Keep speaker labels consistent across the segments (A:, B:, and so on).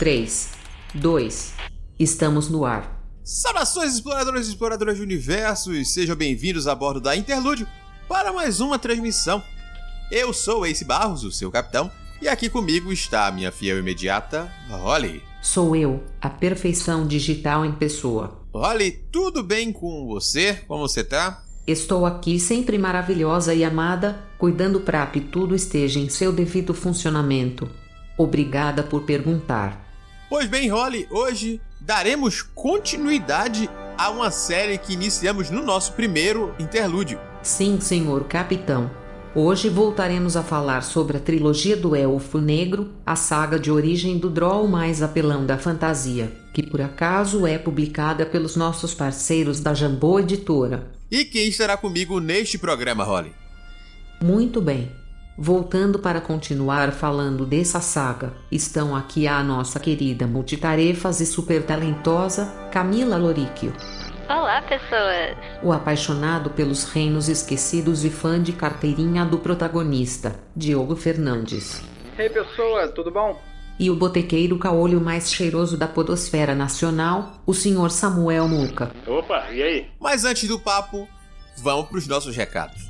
A: 3, 2, estamos no ar.
B: Saudações, exploradores e exploradoras de universos! Sejam bem-vindos a bordo da Interlúdio para mais uma transmissão. Eu sou Ace Barros, o seu capitão, e aqui comigo está a minha fiel imediata, Holly.
A: Sou eu, a perfeição digital em pessoa.
B: Holly, tudo bem com você? Como você tá?
A: Estou aqui sempre maravilhosa e amada, cuidando para que tudo esteja em seu devido funcionamento. Obrigada por perguntar.
B: Pois bem, Holly, hoje daremos continuidade a uma série que iniciamos no nosso primeiro interlúdio.
A: Sim, senhor capitão. Hoje voltaremos a falar sobre a trilogia do Elfo Negro, a saga de origem do Droll mais apelão da fantasia, que por acaso é publicada pelos nossos parceiros da Jambô Editora.
B: E quem estará comigo neste programa, Holly?
A: Muito bem. Voltando para continuar falando dessa saga, estão aqui a nossa querida multitarefas e super talentosa Camila Loríquio.
C: Olá, pessoas!
A: O apaixonado pelos reinos esquecidos e fã de carteirinha do protagonista, Diogo Fernandes.
D: Ei, hey, pessoas, tudo bom?
A: E o botequeiro caolho mais cheiroso da podosfera nacional, o senhor Samuel Muca.
E: Opa, e aí?
B: Mas antes do papo, vamos para os nossos recados.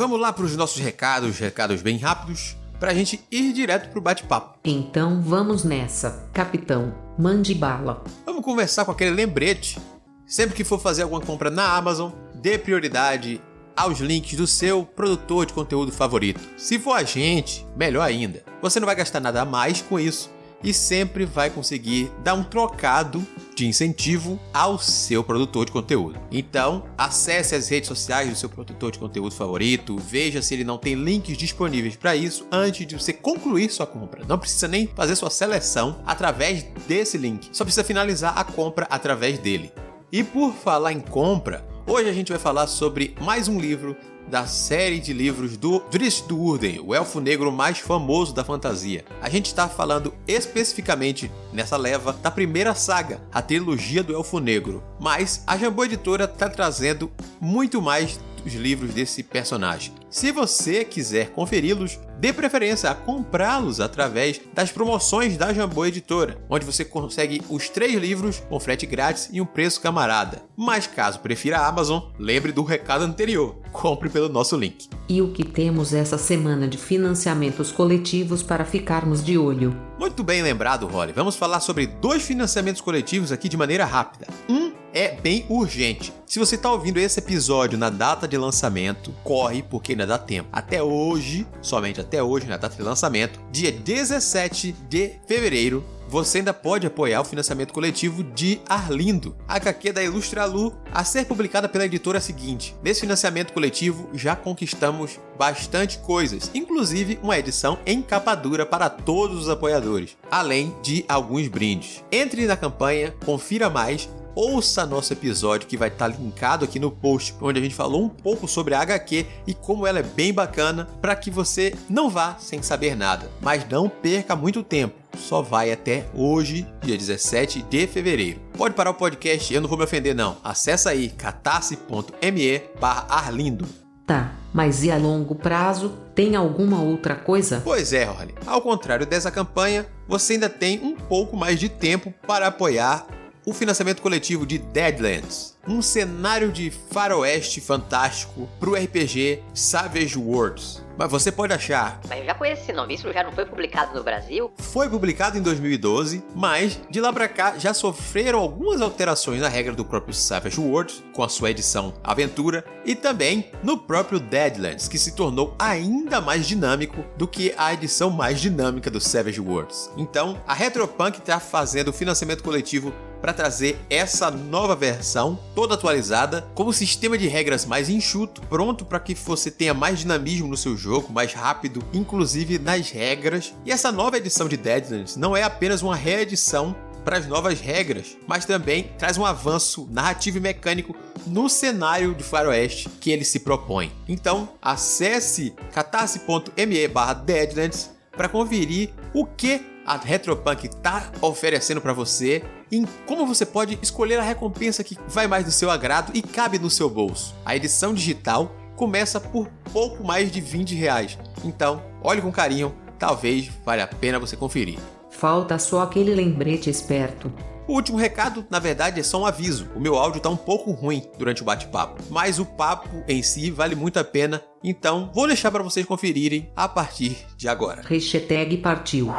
B: Vamos lá para os nossos recados, recados bem rápidos, para a gente ir direto pro bate-papo.
A: Então vamos nessa, capitão. Mande bala.
B: Vamos conversar com aquele lembrete. Sempre que for fazer alguma compra na Amazon, dê prioridade aos links do seu produtor de conteúdo favorito. Se for a gente, melhor ainda. Você não vai gastar nada a mais com isso e sempre vai conseguir dar um trocado de incentivo ao seu produtor de conteúdo. Então, acesse as redes sociais do seu produtor de conteúdo favorito, veja se ele não tem links disponíveis para isso antes de você concluir sua compra. Não precisa nem fazer sua seleção através desse link, só precisa finalizar a compra através dele. E por falar em compra, hoje a gente vai falar sobre mais um livro da série de livros do Drizzt Do'Urden, o elfo negro mais famoso da fantasia. A gente está falando especificamente nessa leva da primeira saga, a trilogia do Elfo Negro. Mas a Jambô Editora está trazendo muito mais os livros desse personagem. Se você quiser conferi-los, dê preferência a comprá-los através das promoções da Jambô Editora, onde você consegue os três livros com frete grátis e um preço camarada. Mas caso prefira a Amazon, lembre do recado anterior: compre pelo nosso link.
A: E o que temos essa semana de financiamentos coletivos para ficarmos de olho?
B: Muito bem lembrado, Holly. Vamos falar sobre dois financiamentos coletivos aqui de maneira rápida. Um é bem urgente. Se você está ouvindo esse episódio na data de lançamento, corre porque ainda dá tempo. Até hoje, somente até hoje, na data de lançamento, dia 17 de fevereiro, você ainda pode apoiar o financiamento coletivo de Arlindo, HQ da Ilustralu, a ser publicada pela editora seguinte. Nesse financiamento coletivo já conquistamos bastante coisas, inclusive uma edição em capa dura para todos os apoiadores, além de alguns brindes. Entre na campanha, confira mais ouça nosso episódio que vai estar tá linkado aqui no post, onde a gente falou um pouco sobre a HQ e como ela é bem bacana, para que você não vá sem saber nada, mas não perca muito tempo. Só vai até hoje, dia 17 de fevereiro. Pode parar o podcast, eu não vou me ofender não. Acesse aí catarse.me arlindo.
A: Tá, mas e a longo prazo? Tem alguma outra coisa?
B: Pois é, Orly. Ao contrário dessa campanha, você ainda tem um pouco mais de tempo para apoiar o financiamento coletivo de Deadlands, um cenário de faroeste fantástico para o RPG Savage Worlds. Mas você pode achar.
C: Mas eu já conheço esse nome, isso já não foi publicado no Brasil?
B: Foi publicado em 2012, mas de lá para cá já sofreram algumas alterações na regra do próprio Savage Worlds, com a sua edição Aventura, e também no próprio Deadlands, que se tornou ainda mais dinâmico do que a edição mais dinâmica do Savage Worlds. Então, a Retropunk está fazendo financiamento coletivo para trazer essa nova versão, toda atualizada, com um sistema de regras mais enxuto, pronto para que você tenha mais dinamismo no seu jogo, mais rápido, inclusive nas regras. E essa nova edição de Deadlands não é apenas uma reedição para as novas regras, mas também traz um avanço narrativo e mecânico no cenário de Faroeste que ele se propõe. Então, acesse catarse.me deadlands para conferir o que a Retropunk está oferecendo para você e como você pode escolher a recompensa que vai mais do seu agrado e cabe no seu bolso. A edição digital começa por pouco mais de 20 reais. Então, olhe com carinho, talvez valha a pena você conferir.
A: Falta só aquele lembrete esperto.
B: O último recado, na verdade, é só um aviso. O meu áudio está um pouco ruim durante o bate-papo, mas o papo em si vale muito a pena, então vou deixar para vocês conferirem a partir de agora.
A: Hashtag partiu.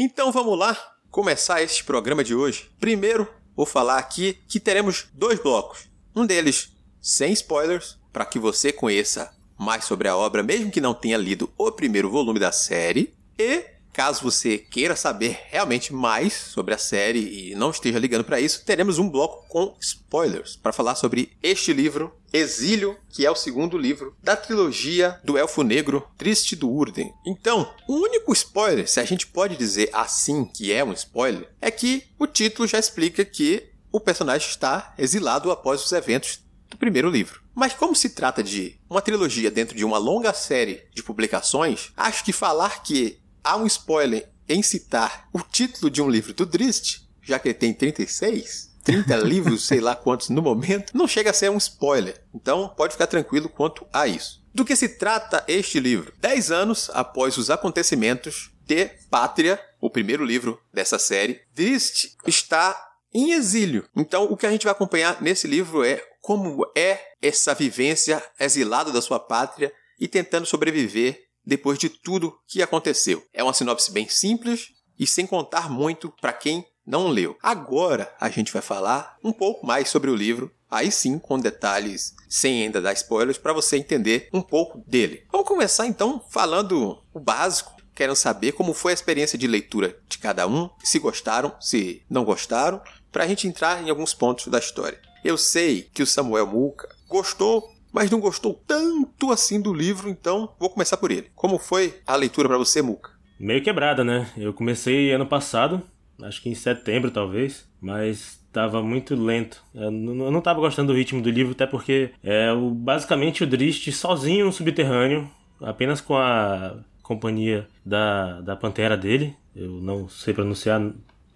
B: Então vamos lá começar este programa de hoje. Primeiro, vou falar aqui que teremos dois blocos. Um deles sem spoilers, para que você conheça mais sobre a obra, mesmo que não tenha lido o primeiro volume da série. E caso você queira saber realmente mais sobre a série e não esteja ligando para isso, teremos um bloco com spoilers para falar sobre este livro, Exílio, que é o segundo livro da trilogia do Elfo Negro Triste do Urden. Então, o único spoiler, se a gente pode dizer assim que é um spoiler, é que o título já explica que o personagem está exilado após os eventos do primeiro livro. Mas como se trata de uma trilogia dentro de uma longa série de publicações, acho que falar que há um spoiler em citar o título de um livro do Drist, já que ele tem 36, 30 livros, sei lá quantos no momento, não chega a ser um spoiler. Então pode ficar tranquilo quanto a isso. Do que se trata este livro? Dez anos após os acontecimentos de Pátria, o primeiro livro dessa série, Drist está em exílio. Então, o que a gente vai acompanhar nesse livro é como é essa vivência exilado da sua pátria e tentando sobreviver depois de tudo que aconteceu. É uma sinopse bem simples e sem contar muito para quem não leu. Agora a gente vai falar um pouco mais sobre o livro, aí sim com detalhes, sem ainda dar spoilers, para você entender um pouco dele. Vamos começar então falando o básico. Quero saber como foi a experiência de leitura de cada um, se gostaram, se não gostaram, para a gente entrar em alguns pontos da história. Eu sei que o Samuel Muca gostou, mas não gostou tanto assim do livro, então vou começar por ele. Como foi a leitura para você, Muca?
E: Meio quebrada, né? Eu comecei ano passado, acho que em setembro talvez, mas estava muito lento. Eu não estava gostando do ritmo do livro, até porque é basicamente o Drist sozinho no subterrâneo, apenas com a companhia da, da pantera dele. Eu não sei pronunciar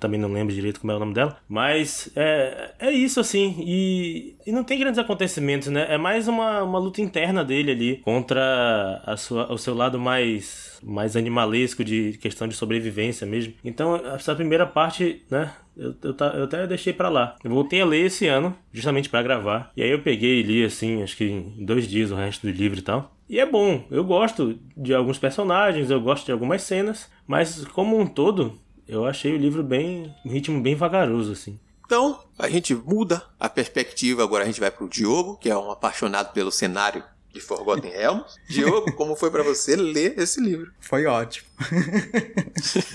E: também não lembro direito como é o nome dela. Mas é, é isso, assim. E, e não tem grandes acontecimentos, né? É mais uma, uma luta interna dele ali contra a sua, o seu lado mais, mais animalesco de questão de sobrevivência mesmo. Então, essa primeira parte, né? Eu, eu, eu até deixei para lá. Eu voltei a ler esse ano, justamente para gravar. E aí eu peguei e li, assim, acho que em dois dias o resto do livro e tal. E é bom, eu gosto de alguns personagens, eu gosto de algumas cenas, mas como um todo, eu achei o livro bem. um ritmo bem vagaroso, assim.
B: Então, a gente muda a perspectiva, agora a gente vai pro Diogo, que é um apaixonado pelo cenário de Forgotten Realms. Diogo, como foi para você ler esse livro?
F: Foi ótimo.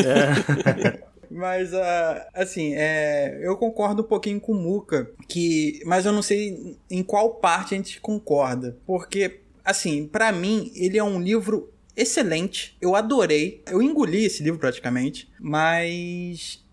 F: é. Mas, uh, assim, é, eu concordo um pouquinho com o Muka, que, mas eu não sei em qual parte a gente concorda. Porque, assim, para mim, ele é um livro excelente. Eu adorei. Eu engoli esse livro praticamente, mas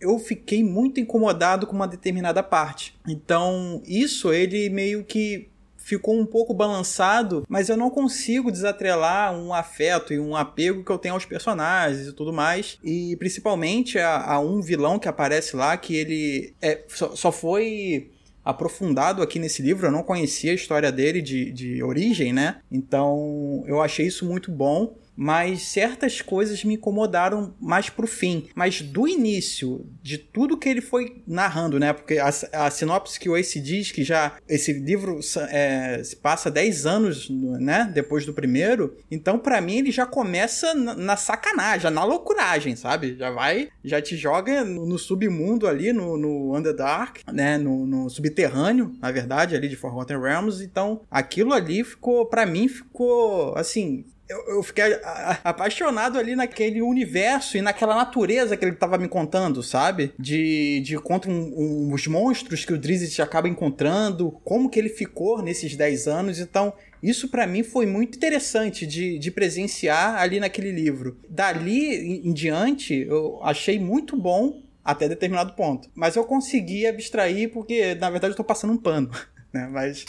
F: eu fiquei muito incomodado com uma determinada parte. Então, isso ele meio que ficou um pouco balançado, mas eu não consigo desatrelar um afeto e um apego que eu tenho aos personagens e tudo mais. E principalmente a, a um vilão que aparece lá, que ele é, só, só foi aprofundado aqui nesse livro. Eu não conhecia a história dele de, de origem, né? Então eu achei isso muito bom mas certas coisas me incomodaram mais pro fim. Mas do início, de tudo que ele foi narrando, né? Porque a, a sinopse que o Ace diz que já esse livro é, se passa 10 anos, né? Depois do primeiro. Então, para mim, ele já começa na, na, sacanagem, na loucuragem, sabe? Já vai, já te joga no, no submundo ali, no, no Underdark, né? No, no, subterrâneo, na verdade, ali de Forgotten Realms. Então, aquilo ali ficou, para mim, ficou assim eu, eu fiquei apaixonado ali naquele universo e naquela natureza que ele estava me contando, sabe? De, de contra um, um, os monstros que o Drizzt acaba encontrando, como que ele ficou nesses 10 anos. Então, isso para mim foi muito interessante de, de presenciar ali naquele livro. Dali em, em diante, eu achei muito bom até determinado ponto. Mas eu consegui abstrair porque, na verdade, eu tô passando um pano. Né? Mas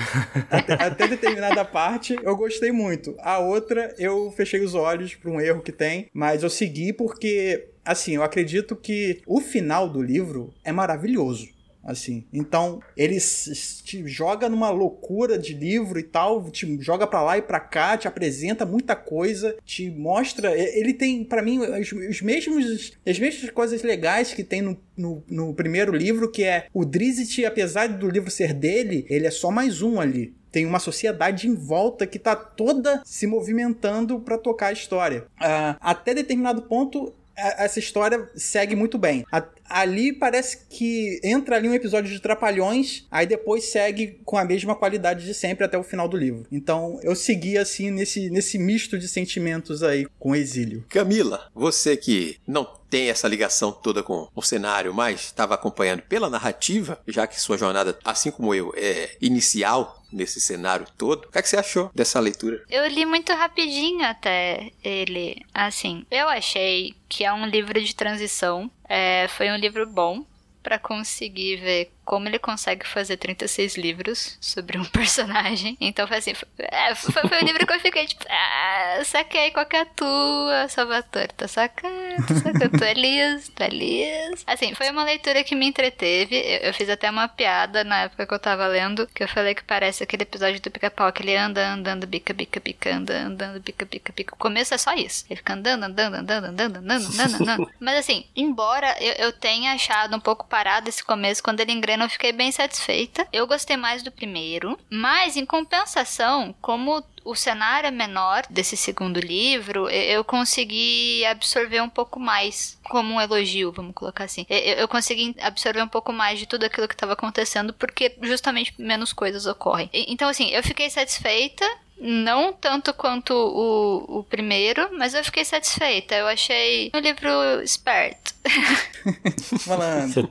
F: até, até, determinada parte eu gostei muito. A outra eu fechei os olhos para um erro que tem, mas eu segui porque, assim, eu acredito que o final do livro é maravilhoso assim. Então, ele te joga numa loucura de livro e tal, te joga para lá e para cá, te apresenta muita coisa, te mostra, ele tem para mim os, os, mesmos as mesmas coisas legais que tem no, no, no primeiro livro, que é o Drizzt, apesar do livro ser dele, ele é só mais um ali tem uma sociedade em volta que está toda se movimentando para tocar a história. Uh, até determinado ponto, essa história segue muito bem. A, ali parece que entra ali um episódio de Trapalhões, aí depois segue com a mesma qualidade de sempre até o final do livro. Então eu segui assim nesse, nesse misto de sentimentos aí com o exílio.
B: Camila, você que não tem essa ligação toda com o cenário, mas estava acompanhando pela narrativa, já que sua jornada, assim como eu, é inicial nesse cenário todo. O que, é que você achou dessa leitura?
G: Eu li muito rapidinho até ele. Assim, eu achei que é um livro de transição. É, foi um livro bom para conseguir ver como ele consegue fazer 36 livros sobre um personagem. Então foi assim, foi, é, foi, foi um livro que eu fiquei tipo, ah, saquei qual que é a tua, Salvatore, tá sacando, tá sacando, tu é liso, tu é liso. Assim, foi uma leitura que me entreteve, eu, eu, fiz até uma piada na época que eu tava lendo, que eu falei que parece aquele episódio do pica-pau, que ele anda andando, bica, bica, bica, anda, andando, bica, bica, bica. O começo é só isso, ele fica andando, andando, andando, andando, andando, andando, andando. Mas assim, embora eu, eu tenha achado um pouco parado esse começo, quando ele engrena eu fiquei bem satisfeita. Eu gostei mais do primeiro, mas em compensação, como o cenário é menor desse segundo livro, eu consegui absorver um pouco mais, como um elogio, vamos colocar assim. Eu consegui absorver um pouco mais de tudo aquilo que estava acontecendo, porque justamente menos coisas ocorrem. Então, assim, eu fiquei satisfeita, não tanto quanto o, o primeiro, mas eu fiquei satisfeita. Eu achei um livro esperto.
F: Falando.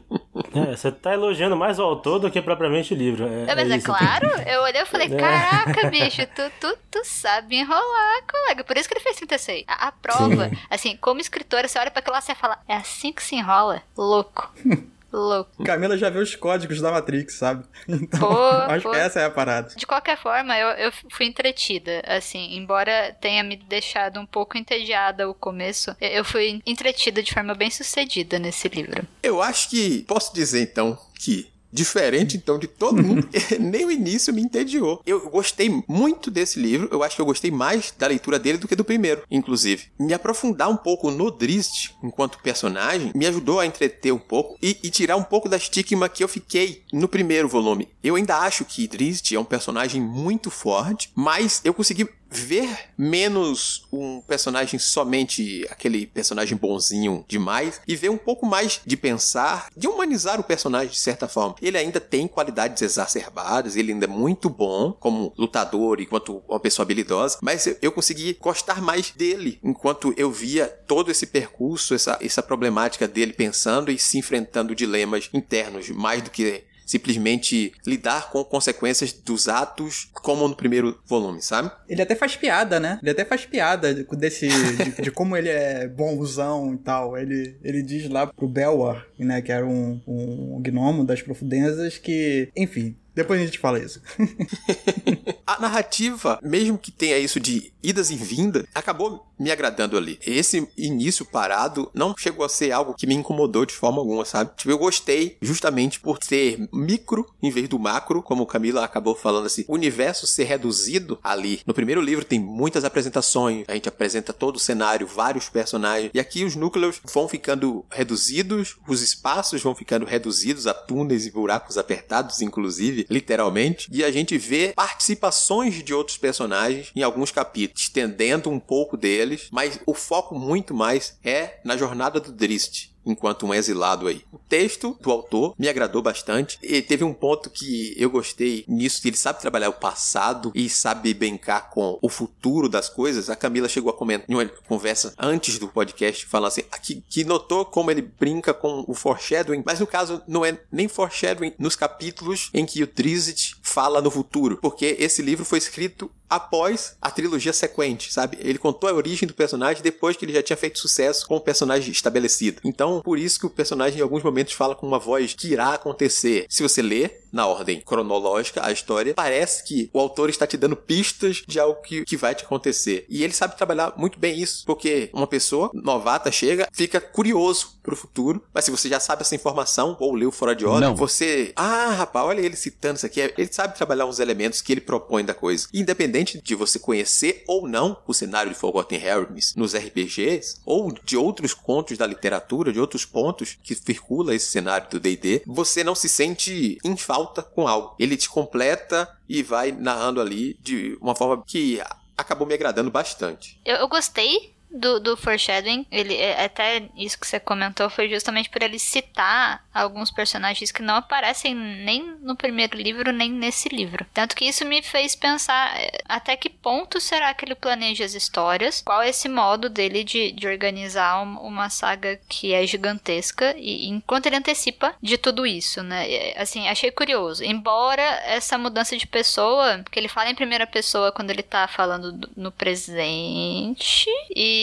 E: Você é, tá elogiando mais o autor do que propriamente o livro. É,
G: é mas é, é claro, eu olhei e falei: é. caraca, bicho, tu, tu, tu sabe enrolar, colega. Por isso que ele fez 36. A, a prova, Sim. assim, como escritora, você olha pra aquilo lá e fala: é assim que se enrola? Louco. Louco.
F: Camila já viu os códigos da Matrix, sabe? Então, pô, acho pô. que essa é a parada.
G: De qualquer forma, eu, eu fui entretida. Assim, embora tenha me deixado um pouco entediada o começo, eu fui entretida de forma bem sucedida nesse livro.
B: Eu acho que posso dizer então que Diferente, então, de todo mundo. Nem o início me entediou. Eu gostei muito desse livro. Eu acho que eu gostei mais da leitura dele do que do primeiro, inclusive. Me aprofundar um pouco no Drist, enquanto personagem, me ajudou a entreter um pouco e, e tirar um pouco da estigma que eu fiquei no primeiro volume. Eu ainda acho que Drist é um personagem muito forte, mas eu consegui ver menos um personagem somente aquele personagem bonzinho demais e ver um pouco mais de pensar, de humanizar o personagem de certa forma. Ele ainda tem qualidades exacerbadas, ele ainda é muito bom como lutador enquanto uma pessoa habilidosa, mas eu consegui gostar mais dele enquanto eu via todo esse percurso, essa, essa problemática dele pensando e se enfrentando dilemas internos, mais do que simplesmente lidar com consequências dos atos, como no primeiro volume, sabe?
F: Ele até faz piada, né? Ele até faz piada desse, de, de como ele é bonzão e tal. Ele, ele diz lá pro Belwar, né, que era um, um gnomo das profundezas, que, enfim, depois a gente fala isso.
B: a narrativa, mesmo que tenha isso de idas e vindas, acabou me agradando ali. Esse início parado não chegou a ser algo que me incomodou de forma alguma, sabe? Tipo, eu gostei justamente por ser micro em vez do macro, como Camila acabou falando assim, o universo ser reduzido ali. No primeiro livro tem muitas apresentações, a gente apresenta todo o cenário, vários personagens, e aqui os núcleos vão ficando reduzidos, os espaços vão ficando reduzidos a túneis e buracos apertados, inclusive, literalmente, e a gente vê participações de outros personagens em alguns capítulos, estendendo um pouco deles, mas o foco muito mais é na jornada do Drist enquanto um exilado aí. O texto do autor me agradou bastante e teve um ponto que eu gostei nisso, que ele sabe trabalhar o passado e sabe brincar com o futuro das coisas. A Camila chegou a comentar em uma conversa antes do podcast, falando assim, que, que notou como ele brinca com o foreshadowing, mas no caso não é nem foreshadowing nos capítulos em que o Drizzt fala no futuro, porque esse livro foi escrito após a trilogia sequente, sabe? Ele contou a origem do personagem depois que ele já tinha feito sucesso com o personagem estabelecido. Então, por isso que o personagem em alguns momentos fala com uma voz que irá acontecer. Se você ler na ordem cronológica a história, parece que o autor está te dando pistas de algo que, que vai te acontecer. E ele sabe trabalhar muito bem isso, porque uma pessoa novata chega, fica curioso pro futuro, mas se você já sabe essa informação ou leu fora de ordem,
H: Não.
B: você, ah, rapaz, olha ele citando isso aqui, ele sabe trabalhar uns elementos que ele propõe da coisa. Independente de você conhecer ou não o cenário de Forgotten Realms nos RPGs ou de outros contos da literatura, de outros pontos que circula esse cenário do D&D, você não se sente em falta com algo. Ele te completa e vai narrando ali de uma forma que acabou me agradando bastante.
G: Eu, eu gostei do, do foreshadowing. Ele, é, até isso que você comentou foi justamente por ele citar alguns personagens que não aparecem nem no primeiro livro, nem nesse livro. Tanto que isso me fez pensar é, até que ponto será que ele planeja as histórias, qual é esse modo dele de, de organizar um- uma saga que é gigantesca e enquanto ele antecipa de tudo isso, né? Assim, achei curioso. Embora essa mudança de pessoa, porque ele fala em primeira pessoa quando ele tá falando do- no presente e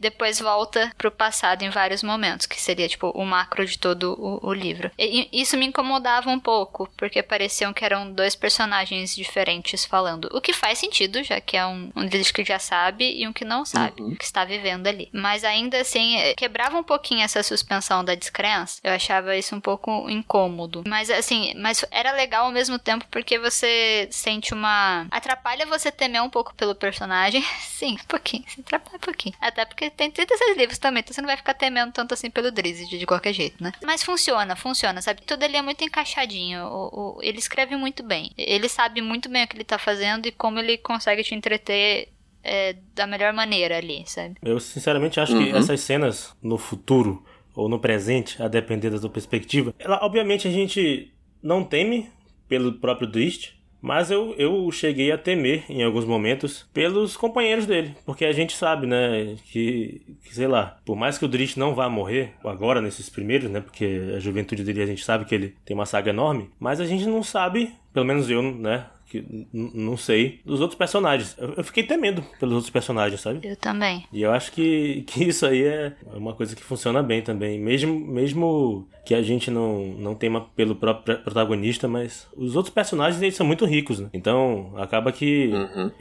G: depois volta pro passado em vários momentos, que seria tipo o macro de todo o, o livro. E, e isso me incomodava um pouco, porque pareciam que eram dois personagens diferentes falando. O que faz sentido, já que é um, um deles que já sabe e um que não sabe, que está vivendo ali. Mas ainda assim, eh, quebrava um pouquinho essa suspensão da descrença. Eu achava isso um pouco incômodo. Mas assim, mas era legal ao mesmo tempo porque você sente uma. Atrapalha você temer um pouco pelo personagem. Sim, um pouquinho. Se atrapalha um pouquinho. Até porque tem 36 livros também, então você não vai ficar temendo tanto assim pelo Drizzy de qualquer jeito, né? Mas funciona, funciona, sabe? Tudo ali é muito encaixadinho. O, o- ele escreve muito bem. Ele sabe muito bem o que ele tá fazendo e como ele consegue te entreter é, da melhor maneira ali, sabe?
E: Eu sinceramente acho que essas cenas no futuro ou no presente, a depender da sua perspectiva, ela, obviamente a gente não teme pelo próprio Drist, mas eu, eu cheguei a temer em alguns momentos pelos companheiros dele, porque a gente sabe, né, que, que, sei lá, por mais que o Drist não vá morrer agora nesses primeiros, né, porque a juventude dele a gente sabe que ele tem uma saga enorme, mas a gente não sabe, pelo menos eu, né, que não sei, dos outros personagens. Eu, eu fiquei temendo pelos outros personagens, sabe?
G: Eu também.
E: E eu acho que, que isso aí é uma coisa que funciona bem também. Mesmo, mesmo que a gente não, não tema pelo próprio protagonista, mas os outros personagens eles são muito ricos, né? Então acaba que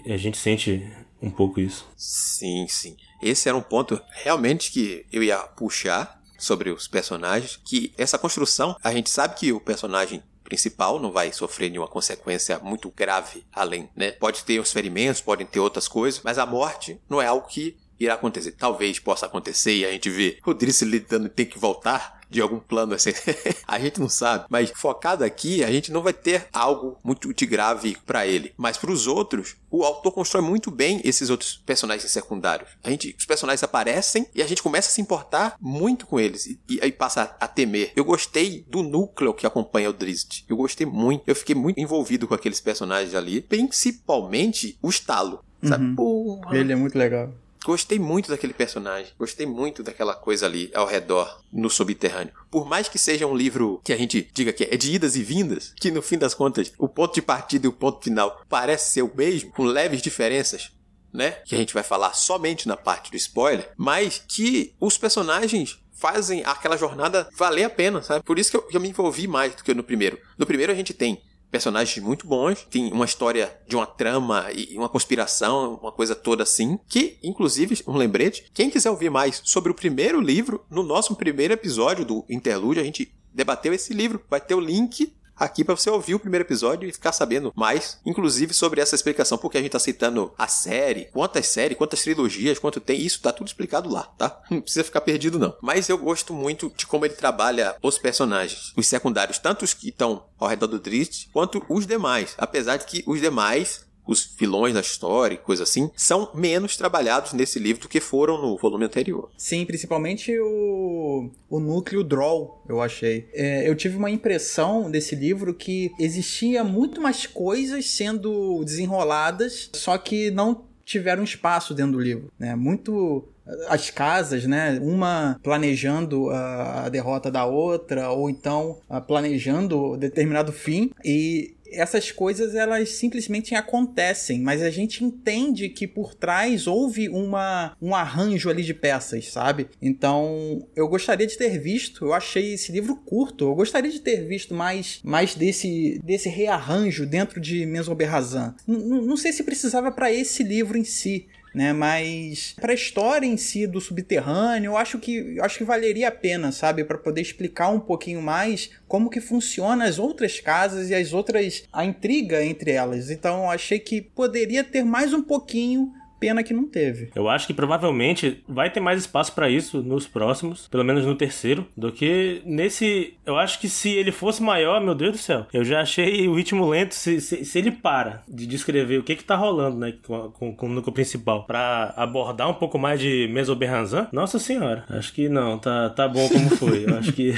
E: a gente sente um pouco isso.
B: Sim, sim. Esse era um ponto realmente que eu ia puxar sobre os personagens, que essa construção, a gente sabe que o personagem principal não vai sofrer nenhuma consequência muito grave além, né? Pode ter os ferimentos, podem ter outras coisas, mas a morte não é algo que irá acontecer. Talvez possa acontecer e a gente vê o Driss lidando tem que voltar de algum plano assim. a gente não sabe, mas focado aqui, a gente não vai ter algo muito de grave pra ele, mas pros outros, o autor constrói muito bem esses outros personagens secundários. A gente, os personagens aparecem e a gente começa a se importar muito com eles e, aí passa a temer. Eu gostei do núcleo que acompanha o Drizzt. Eu gostei muito. Eu fiquei muito envolvido com aqueles personagens ali, principalmente o Stalo. Sabe? Porra.
F: Ele é muito legal.
B: Gostei muito daquele personagem. Gostei muito daquela coisa ali ao redor, no subterrâneo. Por mais que seja um livro que a gente diga que é de idas e vindas, que no fim das contas o ponto de partida e o ponto final parece ser o mesmo, com leves diferenças, né? Que a gente vai falar somente na parte do spoiler, mas que os personagens fazem aquela jornada valer a pena, sabe? Por isso que eu, que eu me envolvi mais do que no primeiro. No primeiro a gente tem personagens muito bons, tem uma história de uma trama e uma conspiração, uma coisa toda assim, que, inclusive, um lembrete, quem quiser ouvir mais sobre o primeiro livro, no nosso primeiro episódio do Interlúdio, a gente debateu esse livro, vai ter o link aqui para você ouvir o primeiro episódio e ficar sabendo mais, inclusive sobre essa explicação, porque a gente tá citando a série, quantas séries, quantas trilogias, quanto tem, isso tá tudo explicado lá, tá? Não precisa ficar perdido não. Mas eu gosto muito de como ele trabalha os personagens, os secundários, tanto os que estão ao redor do Drizzt, quanto os demais, apesar de que os demais os vilões da história e coisa assim, são menos trabalhados nesse livro do que foram no volume anterior.
F: Sim, principalmente o, o núcleo Droll, eu achei. É, eu tive uma impressão desse livro que existia muito mais coisas sendo desenroladas, só que não tiveram espaço dentro do livro, né? Muito as casas, né? Uma planejando a, derrota da outra, ou então planejando determinado fim. E essas coisas elas simplesmente acontecem, mas a gente entende que por trás houve uma, um arranjo ali de peças, sabe? Então, eu gostaria de ter visto, eu achei esse livro curto, eu gostaria de ter visto mais, mais desse, desse rearranjo dentro de Mesoberrazan. Não sei se precisava para esse livro em si, né? Mas para a história em si do subterrâneo, eu acho que eu acho que valeria a pena, sabe, para poder explicar um pouquinho mais como que funciona as outras casas e as outras a intriga entre elas. Então, eu achei que poderia ter mais um pouquinho Pena que não teve.
E: Eu acho que provavelmente vai ter mais espaço para isso nos próximos, pelo menos no terceiro, do que nesse. Eu acho que se ele fosse maior, meu Deus do céu, eu já achei o ritmo lento. Se, se, se ele para de descrever o que que tá rolando, né, com, com, com o núcleo principal, para abordar um pouco mais de Mesoberranzan, nossa senhora, acho que não, tá, tá bom como foi. Eu acho que.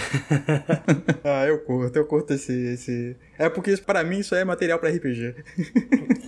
F: ah, eu curto, eu curto esse, esse é porque para mim isso é material para RPG.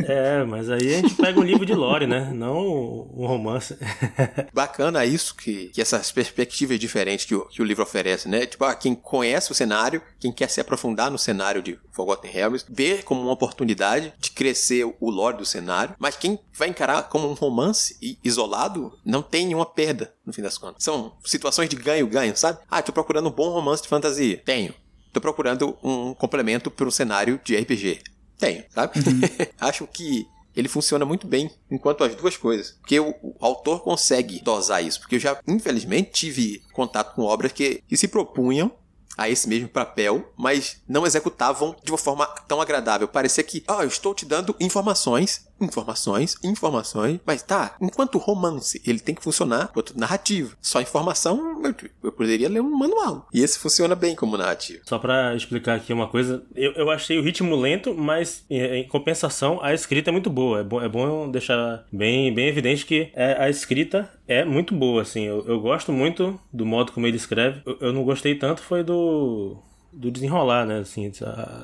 E: é, mas aí a gente pega um livro de lore, né? Não um romance.
B: Bacana isso, que, que essas perspectivas diferentes que o, que o livro oferece, né? Tipo, ah, quem conhece o cenário, quem quer se aprofundar no cenário de Forgotten Realms, ver como uma oportunidade de crescer o lore do cenário, mas quem vai encarar como um romance isolado, não tem nenhuma perda, no fim das contas. São situações de ganho-ganho, sabe? Ah, tô procurando um bom romance de fantasia. Tenho. Tô procurando um complemento para um cenário de RPG. Tenho, sabe? Uhum. Acho que ele funciona muito bem enquanto as duas coisas. Porque o, o, autor consegue dosar isso. Porque eu já, infelizmente, tive contato com obras que, que se propunham a esse mesmo papel, mas não executavam de uma forma tão agradável. Parecia que, oh, eu estou te dando informações informações, informações, mas tá, enquanto romance ele tem que funcionar quanto narrativo. Só informação, eu, eu, poderia ler um manual. E esse funciona bem como narrativo.
E: Só para explicar aqui uma coisa, eu, eu achei o ritmo lento, mas em, compensação a escrita é muito boa. É bom, é bom deixar bem, bem evidente que é, a escrita é muito boa, assim. Eu, eu gosto muito do modo como ele escreve. Eu, eu não gostei tanto foi do do desenrolar, né, assim,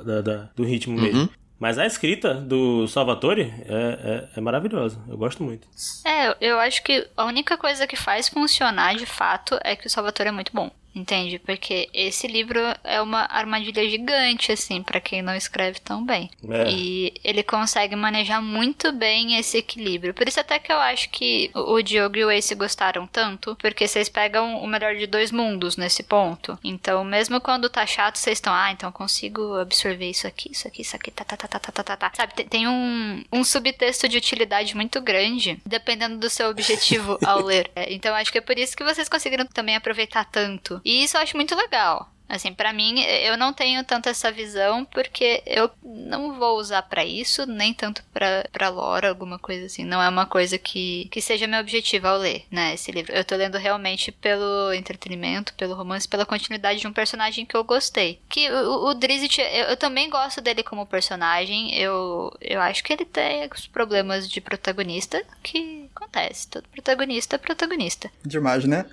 E: da, da do ritmo uhum. Mas a escrita do Salvatore é, é, é, maravilhosa. Eu gosto muito.
G: É, eu acho que a única coisa que faz funcionar de fato é que o Salvatore é muito bom. Entende? Porque esse livro é uma armadilha gigante, assim, para quem não escreve tão bem. É. E ele consegue manejar muito bem esse equilíbrio. Por isso até que eu acho que o Diogo e o Ace gostaram tanto, porque vocês pegam o melhor de dois mundos nesse ponto. Então, mesmo quando tá chato, vocês estão, ah, então eu consigo absorver isso aqui, isso aqui, isso aqui, tá, tá, tá, tá, tá, tá, tá. Sabe, tem um, um subtexto de utilidade muito grande, dependendo do seu objetivo ao ler. Então, acho que é por isso que vocês conseguiram também aproveitar tanto e isso eu acho muito legal. Assim, para mim, eu não tenho tanto essa visão porque eu não vou usar para isso, nem tanto pra lore, alguma coisa assim. Não é uma coisa que, que seja meu objetivo ao ler, né, esse livro. Eu tô lendo realmente pelo entretenimento, pelo romance, pela continuidade de um personagem que eu gostei. Que o, o Drizzt, eu, eu, também gosto dele como personagem. Eu, eu acho que ele tem os problemas de protagonista que acontece. Todo protagonista é protagonista.
F: Demais, né?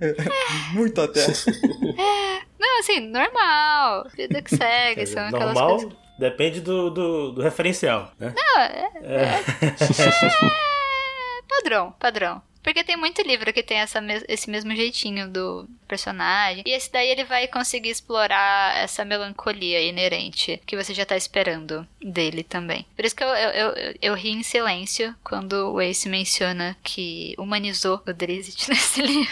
F: É. Muito até.
G: É. Não, assim, normal. Vida que segue. são aquelas
E: normal
G: coisas...
E: depende do, do, do, referencial, né?
G: Não, é, é. é, é padrão, padrão. Porque tem muito livro que tem essa, esse mesmo jeitinho do personagem. E esse daí ele vai conseguir explorar essa melancolia inerente que você já tá esperando dele também. Por isso que eu, eu, eu, eu ri em silêncio quando o Ace menciona que humanizou o Drizzt nesse livro.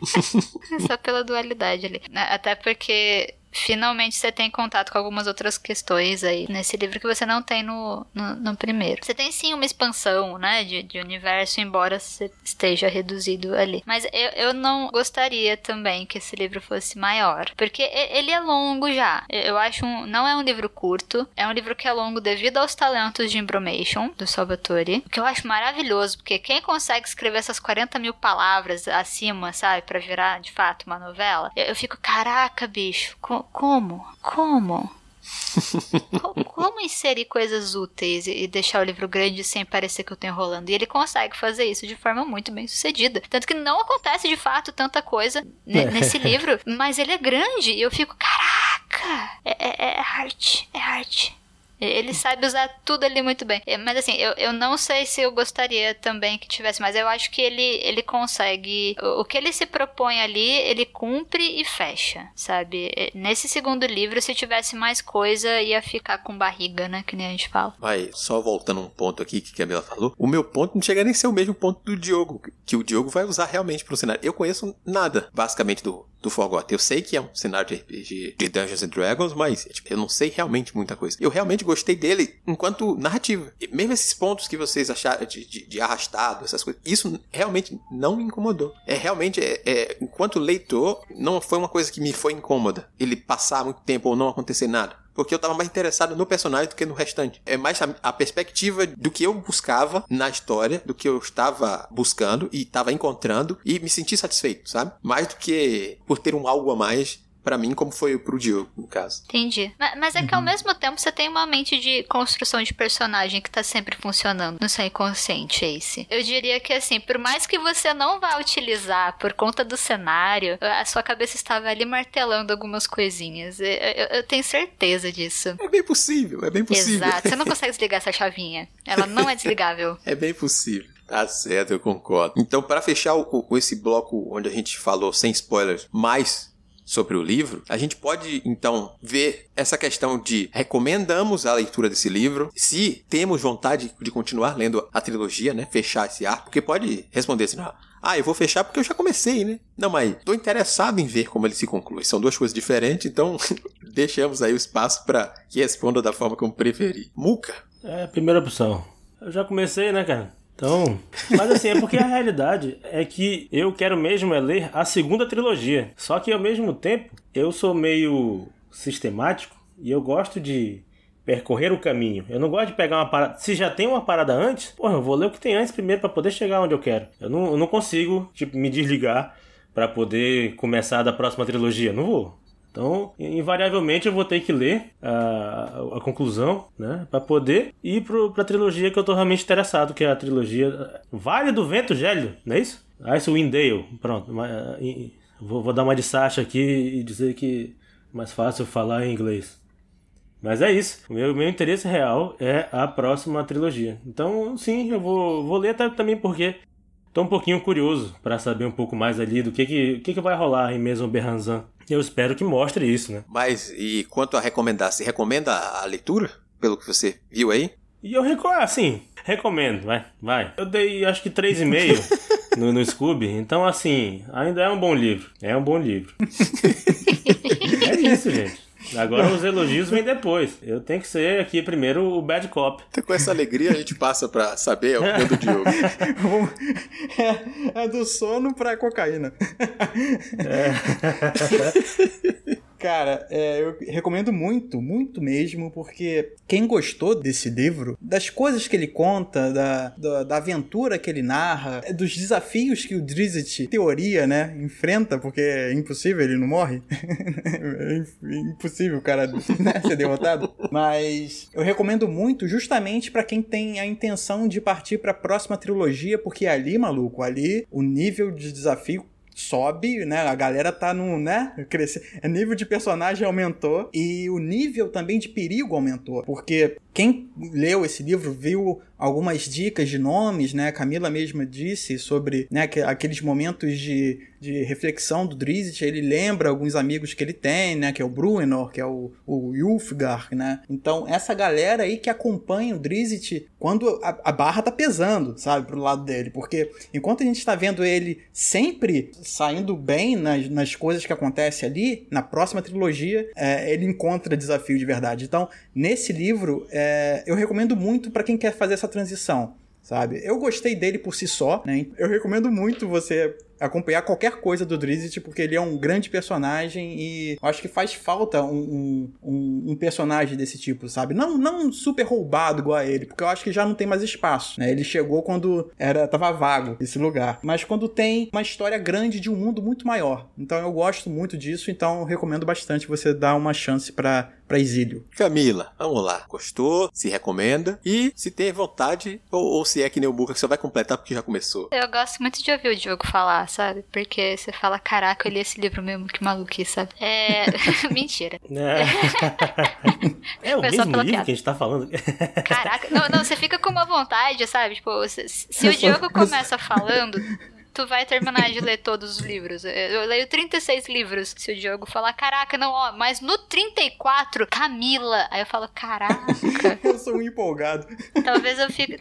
G: Só pela dualidade ali. Até porque finalmente você tem contato com algumas outras questões aí nesse livro que você não tem no, no, no primeiro. Você tem sim uma expansão, né, de, de universo, embora esteja reduzido ali. Mas eu, eu não gostaria também que esse livro fosse maior, porque ele é longo já. Eu acho um, não é um livro curto, é um livro que é longo devido aos talentos de Imbromation, do Salvatore, o que eu acho maravilhoso, porque quem consegue escrever essas 40 mil palavras acima, sabe, para virar de fato uma novela, eu, eu fico, caraca, bicho, como? Como? Como inserir coisas úteis e deixar o livro grande sem parecer que eu tô enrolando? E ele consegue fazer isso de forma muito bem sucedida. Tanto que não acontece de fato tanta coisa nesse livro, mas ele é grande e eu fico, caraca! É, é, é arte, é arte. Ele sabe usar tudo ali muito bem. É, mas assim, eu, eu não sei se eu gostaria também que tivesse mais. Eu acho que ele, ele consegue. O, o que ele se propõe ali, ele cumpre e fecha, sabe? É, nesse segundo livro, se tivesse mais coisa, ia ficar com barriga, né? Que nem a gente fala.
B: Vai, só voltando um ponto aqui que a Camila falou. O meu ponto não chega nem a ser o mesmo ponto do Diogo, que o Diogo vai usar realmente pro cenário. Eu conheço nada, basicamente, do, do Forgotten. Eu sei que é um cenário de RPG de Dungeons and Dragons, mas tipo, eu não sei realmente muita coisa. Eu realmente gostei dele enquanto narrativa. E mesmo esses pontos que vocês acharam de, de, de arrastado, essas coisas, isso realmente não me incomodou. É realmente, é, é, enquanto leitor, não foi uma coisa que me foi incômoda. Ele passar muito tempo ou não acontecer nada porque eu tava mais interessado no personagem do que no restante. É mais a, a, perspectiva do que eu buscava na história, do que eu estava buscando e estava encontrando e me senti satisfeito, sabe? Mais do que por ter um algo a mais para mim, como foi pro Diogo, no caso.
G: Entendi. Mas é que ao uhum. mesmo tempo você tem uma mente de construção de personagem que tá sempre funcionando no seu inconsciente, Ace. Eu diria que assim, por mais que você não vá utilizar por conta do cenário, a sua cabeça estava ali martelando algumas coisinhas. Eu, eu, eu tenho certeza disso.
B: É bem possível, é bem possível.
G: Exato. Você não consegue desligar essa chavinha. Ela não é desligável.
B: é bem possível. Tá certo, eu concordo. Então, para fechar o, o, esse bloco onde a gente falou sem spoilers, mais sobre o livro, a gente pode então ver essa questão de recomendamos a leitura desse livro, se temos vontade de continuar lendo a trilogia, né, fechar esse arco, porque pode responder assim, ah, ah, eu vou fechar porque eu já comecei, né? Não, mas tô interessado em ver como ele se conclui. São duas coisas diferentes, então deixamos aí o espaço para que responda da forma como preferir. Muca?
E: É a primeira opção. Eu já comecei, né, cara? Então, mas assim, é porque a realidade é que eu quero mesmo é ler a segunda trilogia. Só que ao mesmo tempo, eu sou meio sistemático e eu gosto de percorrer o caminho. Eu não gosto de pegar uma parada. Se já tem uma parada antes, porra, eu vou ler o que tem antes primeiro para poder chegar onde eu quero. Eu não, eu não consigo, tipo, me desligar para poder começar da próxima trilogia. Não vou. Então, invariavelmente eu vou ter que ler a, a conclusão, né, para poder ir para a trilogia que eu tô realmente interessado, que é a trilogia Vale do Vento Gélio, não é isso? Icewind Dale, pronto. Vou, vou dar uma de Sasha aqui e dizer que é mais fácil falar em inglês. Mas é isso. O meu, meu interesse real é a próxima trilogia. Então, sim, eu vou, vou ler até também porque Tô um pouquinho curioso para saber um pouco mais ali do que que, que, que vai rolar em Maison Berranzan. Eu espero que mostre isso, né?
B: Mas e quanto a recomendar, você recomenda a leitura? Pelo que você viu aí?
E: E eu recomendo, assim, recomendo, vai, vai. Eu dei acho que 3,5 no, no Scooby, então assim, ainda é um bom livro. É um bom livro. é isso, gente. Agora os elogios vêm depois. Eu tenho que ser aqui primeiro o bad cop.
B: Então, com essa alegria a gente passa pra saber a opinião do Diogo.
F: é, é do sono pra cocaína. É. Cara, é, eu recomendo muito, muito mesmo, porque quem gostou desse livro, das coisas que ele conta, da, da, da aventura que ele narra, dos desafios que o Drizzt, teoria, né, enfrenta, porque é impossível, ele não morre. é impossível cara né, ser derrotado. Mas eu recomendo muito justamente para quem tem a intenção de partir para a próxima trilogia, porque ali, maluco, ali o nível de desafio sobe, né? A galera tá no, né? Crescer. O nível de personagem aumentou e o nível também de perigo aumentou. Porque quem leu esse livro viu algumas dicas de nomes, né? Camila mesma disse sobre né, aqueles momentos de, de reflexão do Drizzt. Ele lembra alguns amigos que ele tem, né? Que é o Bruenor, que é o, o Ulfgar, né? Então, essa galera aí que acompanha o Drizzt quando a, a, barra tá pesando, sabe? Pro lado dele. Porque enquanto a gente tá vendo ele sempre saindo bem nas, nas coisas que acontecem ali, na próxima trilogia, é, ele encontra desafio de verdade. Então, nesse livro... É, é, eu recomendo muito para quem quer fazer essa transição, sabe? Eu gostei dele por si só, né? Eu recomendo muito você acompanhar qualquer coisa do Drizzt, porque ele é um grande personagem e acho que faz falta um, um, um, personagem desse tipo, sabe? Não, não super roubado igual a ele, porque eu acho que já não tem mais espaço, né? Ele chegou quando era tava vago esse lugar, mas quando tem uma história grande de um mundo muito maior. Então eu gosto muito disso, então eu recomendo bastante você dar uma chance para para exílio.
B: Camila, vamos lá. Gostou? Se recomenda? E se tem vontade, ou, ou se é que nem o Buca que você vai completar porque já começou.
G: Eu gosto muito de ouvir o Diogo falar sabe? Porque você fala, caraca, eu li esse livro mesmo, que maluquice, sabe? É. Mentira.
E: É, é o
G: Foi
E: mesmo livro
G: piada.
E: que a gente tá falando.
G: Caraca, não, não, você fica com uma vontade, sabe? Tipo, se, se o Diogo começa falando, tu vai terminar de ler todos os livros. Eu leio 36 livros. Se o Diogo falar, caraca, não, ó, mas no 34, Camila. Aí eu falo, caraca.
F: Eu sou um empolgado.
G: Talvez eu fique.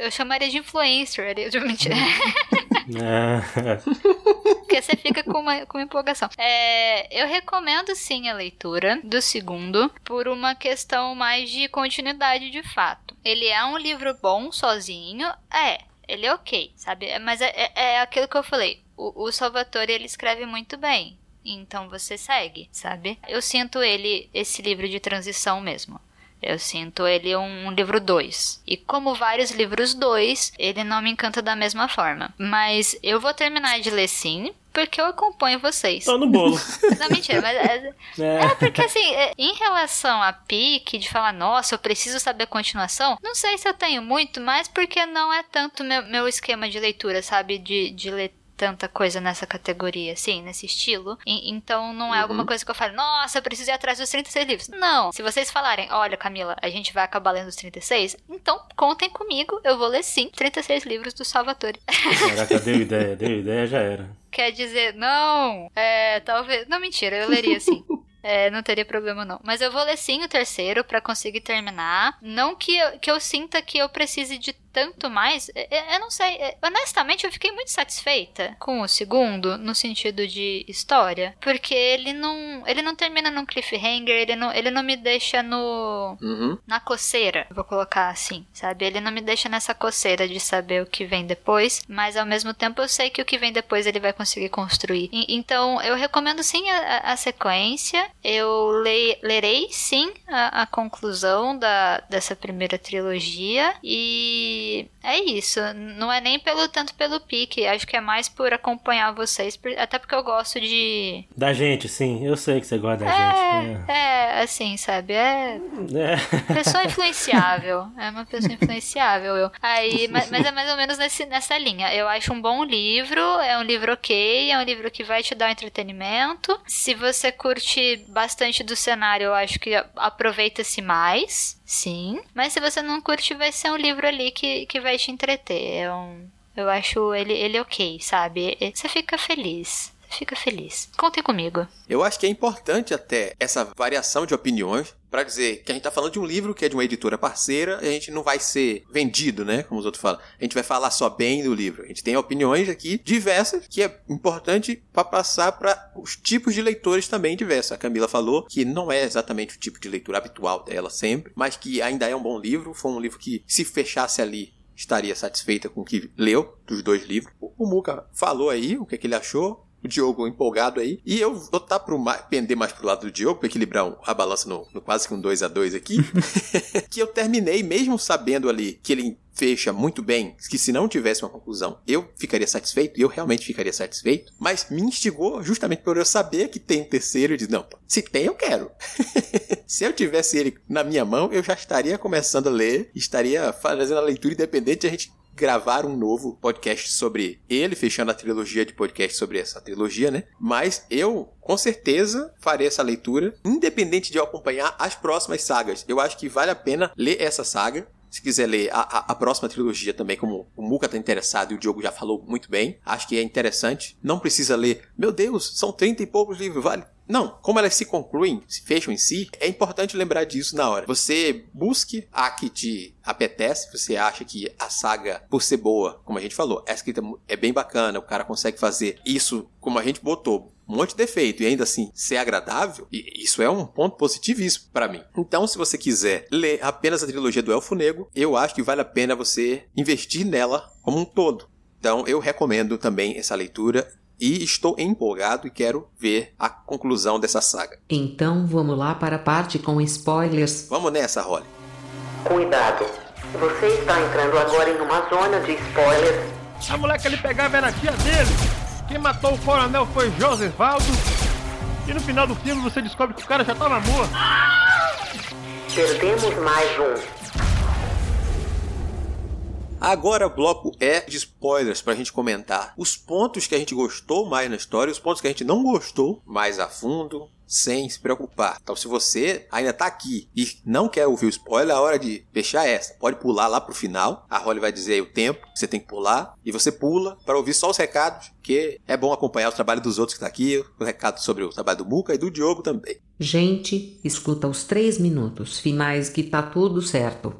G: Eu chamaria de influencer. de- Mentira. Porque você fica com uma, com uma empolgação. É, eu recomendo sim a leitura do segundo, por uma questão mais de continuidade de fato. Ele é um livro bom sozinho, é. Ele é ok, sabe? É, Mas é, é- é aquilo que eu falei. O, o Salvatore, ele escreve muito bem. Então você segue, sabe? Eu sinto ele, esse livro de transição mesmo. Eu sinto ele um livro 2. E como vários livros 2, ele não me encanta da mesma forma. Mas eu vou terminar de ler sim, porque eu acompanho vocês.
E: Tô no bolo.
G: Não, mentira, mas. É,
E: É.
G: é porque assim, é, em relação a pique, de falar, nossa, eu preciso saber a continuação, não sei se eu tenho muito, mas porque não é tanto meu, meu esquema de leitura, sabe? De, de ler tanta coisa nessa categoria, assim, nesse estilo. E- então não é alguma coisa que eu falo, nossa, eu preciso ir atrás dos 36 livros. Não. Se vocês falarem, olha, Camila, a gente vai acabar lendo os 36, então contem comigo, eu vou ler sim 36 livros do Salvatore.
E: Caraca, deu ideia, deu ideia, já era.
G: Quer dizer, não, é, talvez. Não, mentira, eu leria sim. É, não teria problema não. Mas eu vou ler sim o terceiro pra conseguir terminar. Não que eu, que eu sinta que eu precise de tanto mais. É, é, Eu não sei. é, Honestamente, eu fiquei muito satisfeita com o segundo, no sentido de história. Porque ele não. Ele não termina num cliffhanger, ele não, ele não me deixa no
B: Uhum.
G: na coceira, vou colocar assim, sabe? Ele não me deixa nessa coceira de saber o que vem depois, mas ao mesmo tempo eu sei que o que vem depois ele vai conseguir construir. E- então eu recomendo sim a, a- a sequência, eu le- lerei sim a, a conclusão da, dessa primeira trilogia e é isso. Não é nem pelo tanto pelo pique, acho que é mais por acompanhar vocês, até porque eu gosto de.
E: Da gente, sim, eu sei que você gosta da
G: É,
E: gente.
G: é, assim, sabe? É,
E: É. É.
G: Pessoa influenciável. É uma pessoa influenciável, eu. Aí, mas, mas é mais ou menos nesse, nessa linha. Eu acho um bom livro, é um livro ok, é um livro que vai te dar entretenimento. Se você curte bastante do cenário, eu acho que aproveita-se mais, sim. Mas se você não curte, vai ser um livro ali que, que vai te entreter. É um. Eu acho ele, ele ok, sabe? Você fica feliz. Fica feliz. Contem comigo.
B: Eu acho que é importante até essa variação de opiniões pra dizer que a gente tá falando de um livro que é de uma editora parceira e a gente não vai ser vendido, né? Como os outros falam. A gente vai falar só bem do livro. A gente tem opiniões aqui diversas que é importante pra passar pra os tipos de leitores também diversos. A Camila falou que não é exatamente o tipo de leitura habitual dela sempre, mas que ainda é um bom livro. Foi um livro que, se fechasse ali, estaria satisfeita com o que leu dos dois livros. O Muca falou aí o que, é que ele achou. O Diogo empolgado aí. E eu vou estar pro ma- pender mais pro lado do Diogo, pra equilibrar um- a balança no, no quase que um 2 a 2 aqui. que eu terminei, mesmo sabendo ali que ele fecha muito bem, que se não tivesse uma conclusão, eu ficaria satisfeito, eu realmente ficaria satisfeito. Mas me instigou justamente por eu saber que tem um terceiro e dizer, não, se tem, eu quero. se eu tivesse ele na minha mão, eu já estaria começando a ler, estaria fazendo a leitura independente, a gente gravar um novo podcast sobre ele, fechando a trilogia de podcast sobre essa trilogia, né? Mas eu, com certeza, farei essa leitura, independente de eu acompanhar as próximas sagas. Eu acho que vale a pena ler essa saga. Se quiser ler a, a- a próxima trilogia também, como o Muka tá interessado e o Diogo já falou muito bem, acho que é interessante. Não precisa ler, meu Deus, são 30 e poucos livros, vale. Não, como elas se concluem, se fecham em si, é importante lembrar disso na hora. Você busque a que te apetece, você acha que a saga, por ser boa, como a gente falou, a escrita é bem bacana, o cara consegue fazer isso como a gente botou, um monte de defeito e ainda assim ser agradável, e isso é um ponto positivíssimo pra mim. Então, se você quiser ler apenas a trilogia do Elfo Negro, eu acho que vale a pena você investir nela como um todo. Então, eu recomendo também essa leitura e estou empolgado e quero ver a conclusão dessa saga.
A: Então vamos lá para a parte com spoilers.
B: Vamos nessa, Holly.
H: Cuidado. Você está entrando agora em uma zona de spoilers.
I: A mulher que ele pegava era a tia dele. Quem matou o coronel foi Josevaldo. E no final do filme você descobre que o cara já tava morto.
H: Perdemos mais um.
B: Agora bloco é de spoilers pra gente comentar os pontos que a gente gostou mais na história, os pontos que a gente não gostou mais a fundo, sem se preocupar. Então, se você ainda tá aqui e não quer ouvir o spoiler, é hora de fechar essa. Pode pular lá pro final. A Holly vai dizer aí o tempo que você tem que pular. E você pula para ouvir só os recados, que é bom acompanhar o trabalho dos outros que tá aqui, o recado sobre o trabalho do Muca e do Diogo também.
A: Gente, escuta os três minutos finais que tá tudo certo.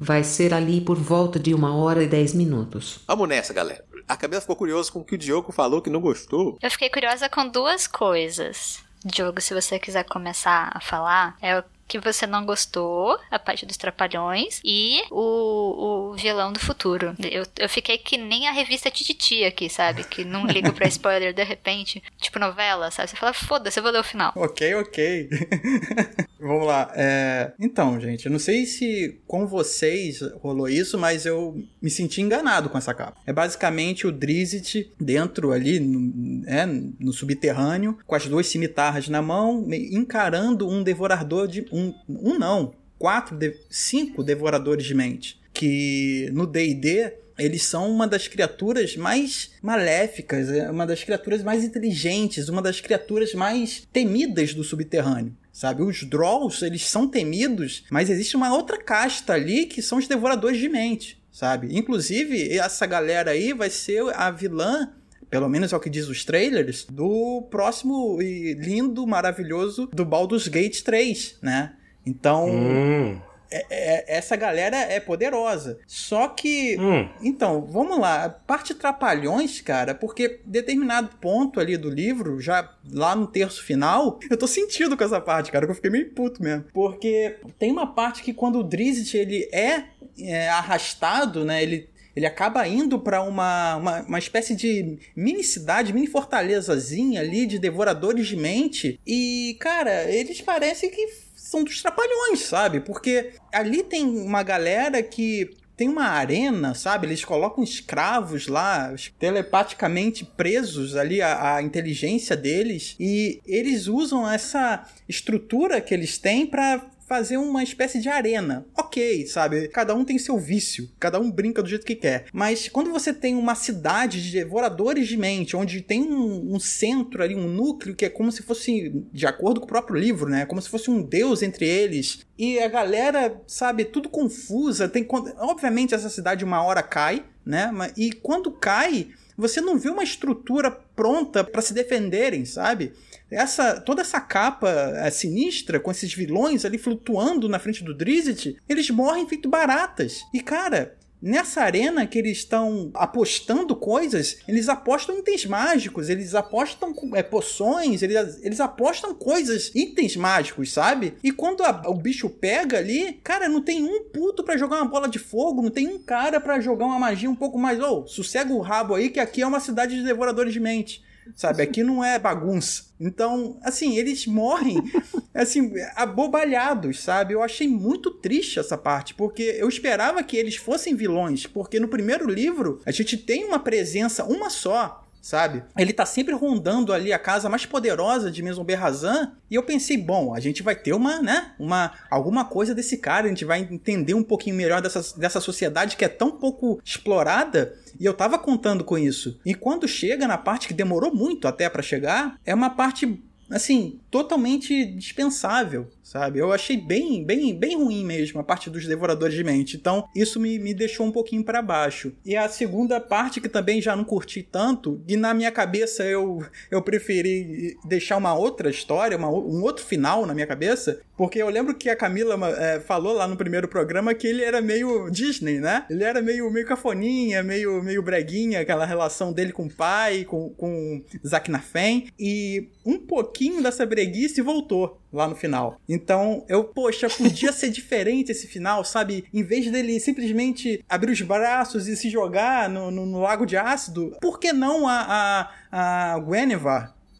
A: Vai ser ali por volta de uma hora e dez minutos.
B: Vamos nessa, galera. A Camila ficou curiosa com o que o Diogo falou que não gostou.
G: Eu fiquei curiosa com duas coisas. Diogo, se você quiser começar a falar, é o que você não gostou, a parte dos trapalhões, e o, o vilão do futuro. Eu, eu fiquei que nem a revista Tititi aqui, sabe? Que não liga pra spoiler de repente, tipo novela, sabe? Você fala, foda-se, eu vou ler o final.
F: Ok, ok. Vamos lá. É... Então, gente, eu não sei se com vocês rolou isso, mas eu me senti enganado com essa capa. É basicamente o Drizzt dentro ali, no, é, no subterrâneo, com as duas cimitarras na mão, encarando um devorador de. Um, um não, quatro, de, cinco devoradores de mente. Que no DD eles são uma das criaturas mais maléficas, é uma das criaturas mais inteligentes, uma das criaturas mais temidas do subterrâneo. Sabe, os Drolls, eles são temidos, mas existe uma outra casta ali que são os devoradores de mente, sabe? Inclusive, essa galera aí vai ser a vilã pelo menos é o que diz os trailers, do próximo e lindo, maravilhoso do Baldur's Gate 3, né? Então,
E: Hum.
F: É- é- essa galera é poderosa. Só que.
E: Hum.
F: Então, vamos lá. Parte trapalhões, cara, porque determinado ponto ali do livro, já lá no terço final, eu tô sentindo com essa parte, cara, que eu fiquei meio puto mesmo. Porque tem uma parte que quando o Drizzt ele é, é arrastado, né? Ele. Ele acaba indo pra uma, uma, uma espécie de mini cidade, mini fortalezazinha ali de devoradores de mente. E, cara, eles parecem que são dos trapalhões, sabe? Porque ali tem uma galera que tem uma arena, sabe? Eles colocam escravos lá, telepaticamente presos ali à, à inteligência deles, e eles usam essa estrutura que eles têm pra fazer uma espécie de arena. Ok, sabe? Cada um tem seu vício, cada um brinca do jeito que quer. Mas quando você tem uma cidade de devoradores de mente, onde tem um, um centro ali, um núcleo que é como se fosse, de acordo com o próprio livro, né? Como se fosse um deus entre eles. E a galera, sabe, tudo confusa. Tem, obviamente essa cidade uma hora cai, né? E quando cai, você não vê uma estrutura pronta para se defenderem, sabe? Essa, toda essa capa é, sinistra, com esses vilões ali flutuando na frente do Drizzt, eles morrem feito baratas. E cara, nessa arena que eles estão apostando coisas, eles apostam itens mágicos, eles apostam é, poções, eles, eles apostam coisas, itens mágicos, sabe? E quando a- o bicho pega ali, cara, não tem um puto pra jogar uma bola de fogo, não tem um cara pra jogar uma magia um pouco mais. Ô, sossega o rabo aí, que aqui é uma cidade de devoradores de mente. Sabe, aqui não é bagunça. Então, assim, eles morrem, assim, abobalhados, sabe? Eu achei muito triste essa parte, porque eu esperava que eles fossem vilões, porque no primeiro livro a gente tem uma presença, uma só, sabe? Ele tá sempre rondando ali a casa mais poderosa de Mesomber Razan, e eu pensei, bom, a gente vai ter uma, né, uma alguma coisa desse cara, a gente vai entender um pouquinho melhor dessa, dessa sociedade que é tão pouco explorada, e eu tava contando com isso. E quando chega na parte que demorou muito até pra chegar, é uma parte assim, totalmente dispensável, sabe? Eu achei bem, bem, bem ruim mesmo a parte dos devoradores de mente. Então, isso me, me deixou um pouquinho para baixo. E a segunda parte que também já não curti tanto, e na minha cabeça eu, eu preferi deixar uma outra história, uma, um outro final na minha cabeça, porque eu lembro que a Camila é, falou lá no primeiro programa que ele era meio Disney, né? Ele era meio, meio cafoninha, meio, meio breguinha, aquela relação dele com o pai, com, com Zack Nafen, e um pouquinho dessa breguice voltou lá no final. Então, eu, poxa, podia ser diferente esse final, sabe? Em vez dele simplesmente abrir os braços e se jogar no, no, no lago de ácido, por que não a, a, a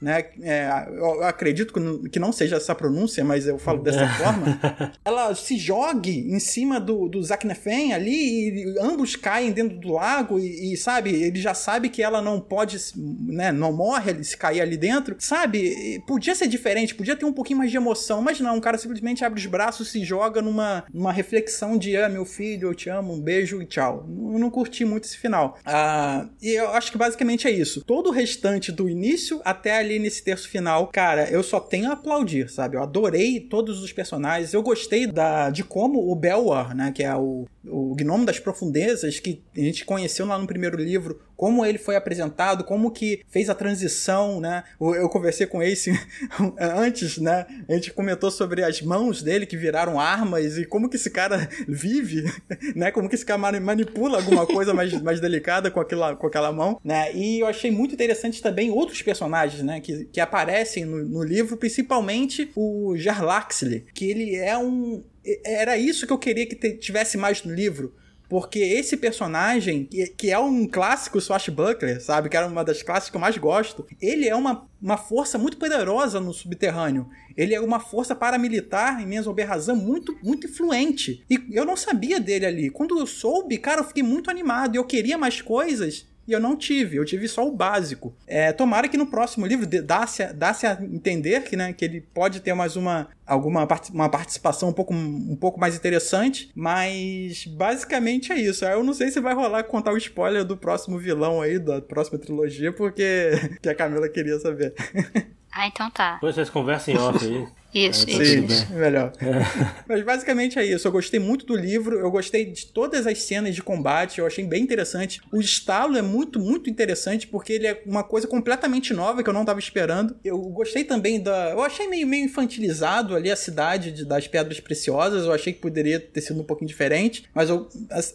F: né? É, eu acredito que não, seja essa pronúncia, mas eu falo dessa forma. Ela se jogue em cima do, do Zaknefem ali e ambos caem dentro do lago e, e, sabe, ele já sabe que ela não pode, né? Não morre se cair ali dentro, sabe? Podia ser diferente, podia ter um pouquinho mais de emoção, mas não, o cara simplesmente abre os braços, se joga numa, numa reflexão de ah, meu filho, eu te amo, um beijo e tchau. Eu não curti muito esse final. Ah, e eu acho que basicamente é isso. Todo o restante do início até ali nesse terço final, cara, eu só tenho a aplaudir, sabe? Eu adorei todos os personagens. Eu gostei da, de como o Belwar, né, que é o, o gnomo das profundezas, que a gente conheceu lá no primeiro livro, como ele foi apresentado, como que fez a transição, né? Eu conversei com Ace antes, né? A gente comentou sobre as mãos dele que viraram armas e como que esse cara vive, né? Como que esse cara manipula alguma coisa mais, mais delicada com aquela, com aquela mão, né? E eu achei muito interessante também outros personagens, né? Que, que aparecem no, no livro, principalmente o Jarlaxle, que ele é um... Era isso que eu queria que tivesse mais no livro porque esse personagem, que, é um clássico swashbuckler, sabe? Que era uma das classes que eu mais gosto. Ele é uma, uma força muito poderosa no subterrâneo. Ele é uma força paramilitar em Menzoberrazan muito, muito influente. E eu não sabia dele ali. Quando eu soube, cara, eu fiquei muito animado. Eu queria mais coisas e eu não tive, eu tive só o básico. É, tomara que no próximo livro dá-se a, dá a entender que, né, que ele pode ter mais uma alguma uma participação um pouco, um pouco mais interessante, mas basicamente é isso. Eu não sei se vai rolar contar o spoiler do próximo vilão aí, da próxima trilogia, porque que a Camila queria saber.
G: Ah, então tá.
E: Depois vocês conversem off aí.
G: Isso,
F: é, isso. melhor. É. Mas basicamente é isso. Eu gostei muito do livro, eu gostei de todas as cenas de combate, eu achei bem interessante. O estalo é muito, muito interessante, porque ele é uma coisa completamente nova que eu não estava esperando. Eu gostei também da. Eu achei meio, meio infantilizado ali a cidade de, das Pedras Preciosas, eu achei que poderia ter sido um pouquinho diferente, mas eu,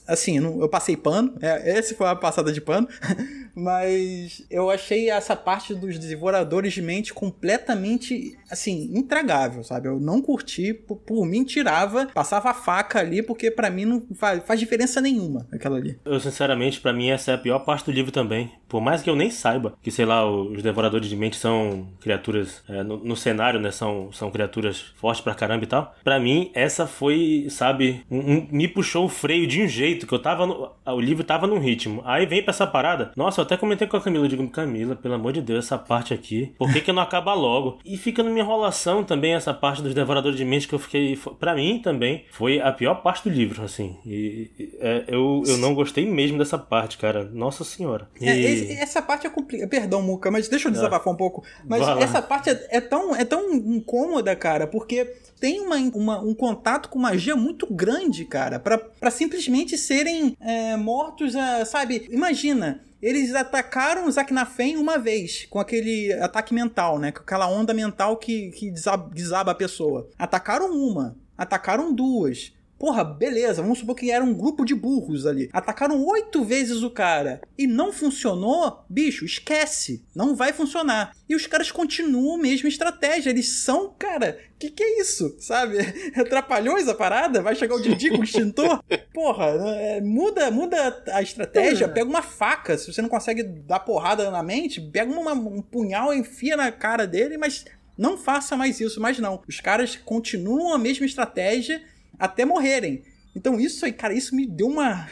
F: assim, eu passei pano. É, esse foi a passada de pano. mas eu achei essa parte dos devoradores de mente completamente, assim, intragável sabe? Eu não curti, por, por mim tirava, passava a faca ali, porque para mim não faz, faz, diferença nenhuma aquela ali.
E: Eu, sinceramente, para mim essa é a pior parte do livro também. Por mais que eu nem saiba que, sei lá, os devoradores de mente são criaturas, é, no, no, cenário, né, são, são criaturas fortes pra caramba e tal. Para mim, essa foi, sabe, um, um, me puxou o freio de um jeito que eu tava no, o livro tava num ritmo. Aí vem pra essa parada. Nossa, eu até comentei com a Camila, eu digo, Camila, pelo amor de Deus, essa parte aqui, por que que não acaba logo? E fica numa enrolação também essa parte dos Devoradores de Mente que eu fiquei. para mim também, foi a pior parte do livro, assim. E, é, eu, eu não gostei mesmo dessa parte, cara. Nossa senhora.
F: E... É, essa parte é complicada. Perdão, Muca, mas deixa eu ah. desabafar ah. um pouco. Mas essa parte é, é, tão, é tão incômoda, cara, porque tem uma, uma, um contato com magia muito grande, cara, para simplesmente serem é, mortos, é, sabe? Imagina eles atacaram o Zaknafen uma vez, com aquele ataque mental, né? Com aquela onda mental que, que desaba a pessoa. Atacaram uma, atacaram duas. Porra, beleza, vamos supor que era um grupo de burros ali. Atacaram oito vezes o cara e não funcionou, bicho, esquece. Não vai funcionar. E os caras continuam a mesma estratégia. Eles são, cara, que que é isso? Sabe? Atrapalhou essa parada? Vai chegar o Didi com o extintor? Porra, é, muda, muda a estratégia, pega uma faca. Se você não consegue dar porrada na mente, pega uma, um punhal e enfia na cara dele, mas não faça mais isso, mas não. Os caras continuam a mesma estratégia até morrerem. Então isso aí, cara, isso me deu uma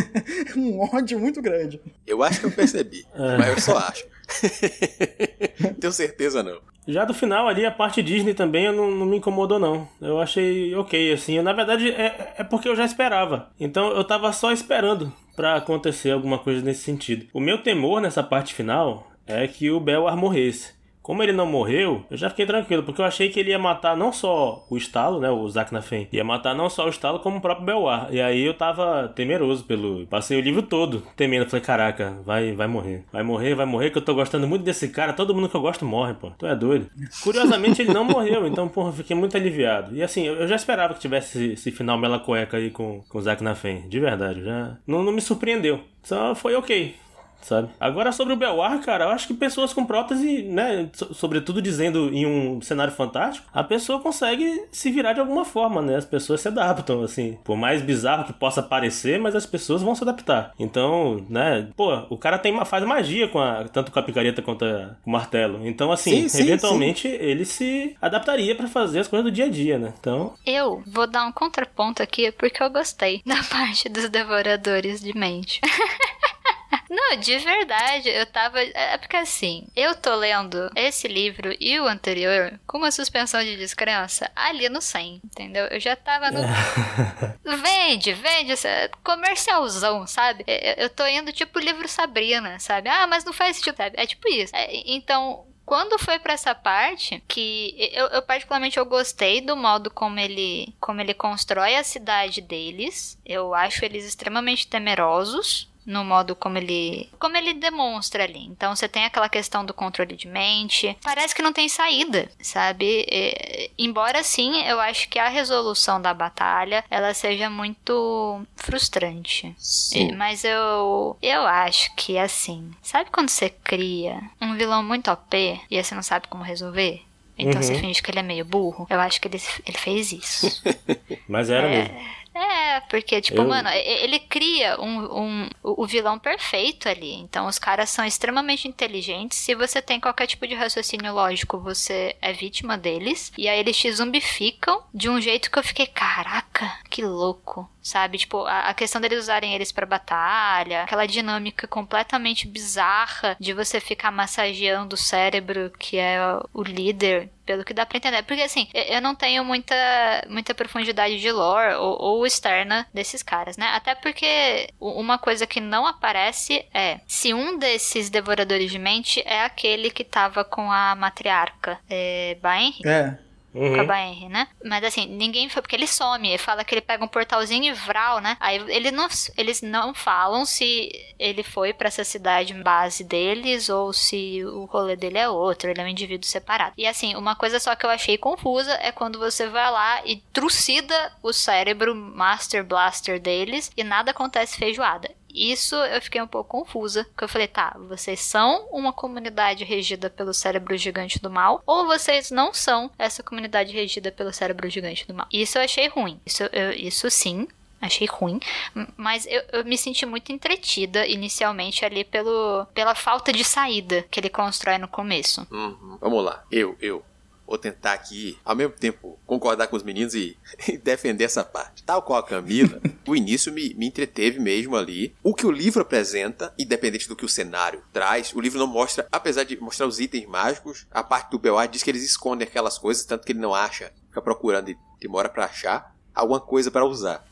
F: um ódio muito grande.
B: Eu acho que eu percebi, é. mas eu só acho. Tenho certeza não.
E: Já do final ali, a parte Disney também não, não, me incomodou, não. Eu achei ok, assim. Eu, na verdade, é, é porque eu já esperava. Então eu tava só esperando para acontecer alguma coisa nesse sentido. O meu temor nessa parte final é que o Belwar morresse. Como ele não morreu, eu já fiquei tranquilo, porque eu achei que ele ia matar não só o estalo, né, o Zaknafen, ia matar não só o estalo, como o próprio Belwar. E aí eu tava temeroso pelo... Passei o livro todo temendo, falei, caraca, vai, vai morrer. Vai morrer, vai morrer, que eu tô gostando muito desse cara, todo mundo que eu gosto morre, pô. Tu é doido. Curiosamente ele não morreu, então, porra, fiquei muito aliviado. E assim, eu já esperava que tivesse esse, esse final melacueca aí com, com o Zaknafen, de verdade, já... Não, não me surpreendeu. Só foi ok sabe? Agora sobre o Belwar, cara, eu acho que pessoas com prótese, né, so- sobretudo dizendo em um cenário fantástico, a pessoa consegue se virar de alguma forma, né? As pessoas se adaptam, assim. Por mais bizarro que possa parecer, mas as pessoas vão se adaptar. Então, né, pô, o cara tem uma faz magia com a, tanto com a picareta quanto a- com o martelo. Então, assim,
B: Sim, sim,
E: eventualmente ele se adaptaria pra fazer as coisas do dia a dia, né? Então,
G: Eu vou dar um contraponto aqui porque eu gostei da parte dos devoradores de mente. Não, de verdade, eu tava. É porque assim, eu tô lendo esse livro e o anterior com uma suspensão de descrença ali no 100, entendeu? Eu já tava no. Vende, vende, comercialzão, sabe? Eu, eu tô indo tipo livro Sabrina, sabe? Ah, mas não faz sentido, sabe? É tipo isso. É, então, quando foi pra essa parte, que eu, eu particularmente eu gostei do modo como ele, como ele constrói a cidade deles. Eu acho eles extremamente temerosos no modo como ele como ele demonstra ali. Então você tem aquela questão do controle de mente. Parece que não tem saída, sabe? É, embora sim, eu acho que a resolução da batalha ela seja muito frustrante.
B: Sim.
G: É, Mas eu eu acho que assim, sabe quando você cria um vilão muito OP e você não sabe como resolver? Então você
E: Uhum.
G: finge que ele é meio burro. Eu acho que ele, ele fez isso.
E: mas era
G: É.
E: mesmo.
G: É, porque, tipo,
E: Eu-
G: mano, ele cria um, um- o vilão perfeito ali. Então, os caras são extremamente inteligentes. Se você tem qualquer tipo de raciocínio lógico, você é vítima deles. E aí eles te zumbificam de um jeito que eu fiquei, caraca, que louco. Sabe? Tipo, a, a questão deles usarem eles pra batalha, aquela dinâmica completamente bizarra de você ficar massageando o cérebro, que é o líder pelo que dá pra entender. Porque assim, eu não tenho muita, muita profundidade de lore ou, ou externa desses caras, né? Até porque uma coisa que não aparece é se um desses devoradores de mente é aquele que tava com a matriarca é.
F: É.
E: Uhum.
G: Baenri, né? Mas assim, ninguém foi porque ele some. Ele fala que ele pega um portalzinho e vral, né? Aí ele não, eles não falam se ele foi pra essa cidade base deles ou se o rolê dele é outro. Ele é um indivíduo separado. E assim, uma coisa só que eu achei confusa é quando você vai lá e trucida o cérebro Master Blaster deles e nada acontece feijoada. Isso eu fiquei um pouco confusa, porque eu falei, tá, vocês são uma comunidade regida pelo cérebro gigante do mal, ou vocês não são essa comunidade regida pelo cérebro gigante do mal. Isso eu achei ruim. Isso, eu- isso sim, achei ruim. Mas eu, eu me senti muito entretida inicialmente ali pelo, pela falta de saída que ele constrói no começo.
B: Uhum. Vamos lá, eu, eu. Vou tentar aqui, ao mesmo tempo, concordar com os meninos e, e defender essa parte. Tal qual a Camila, o início me, me entreteve mesmo ali. O que o livro apresenta, independente do que o cenário traz, o livro não mostra, apesar de mostrar os itens mágicos, a parte do Belard diz que eles escondem aquelas coisas, tanto que ele não acha, fica procurando e demora pra achar alguma coisa para usar.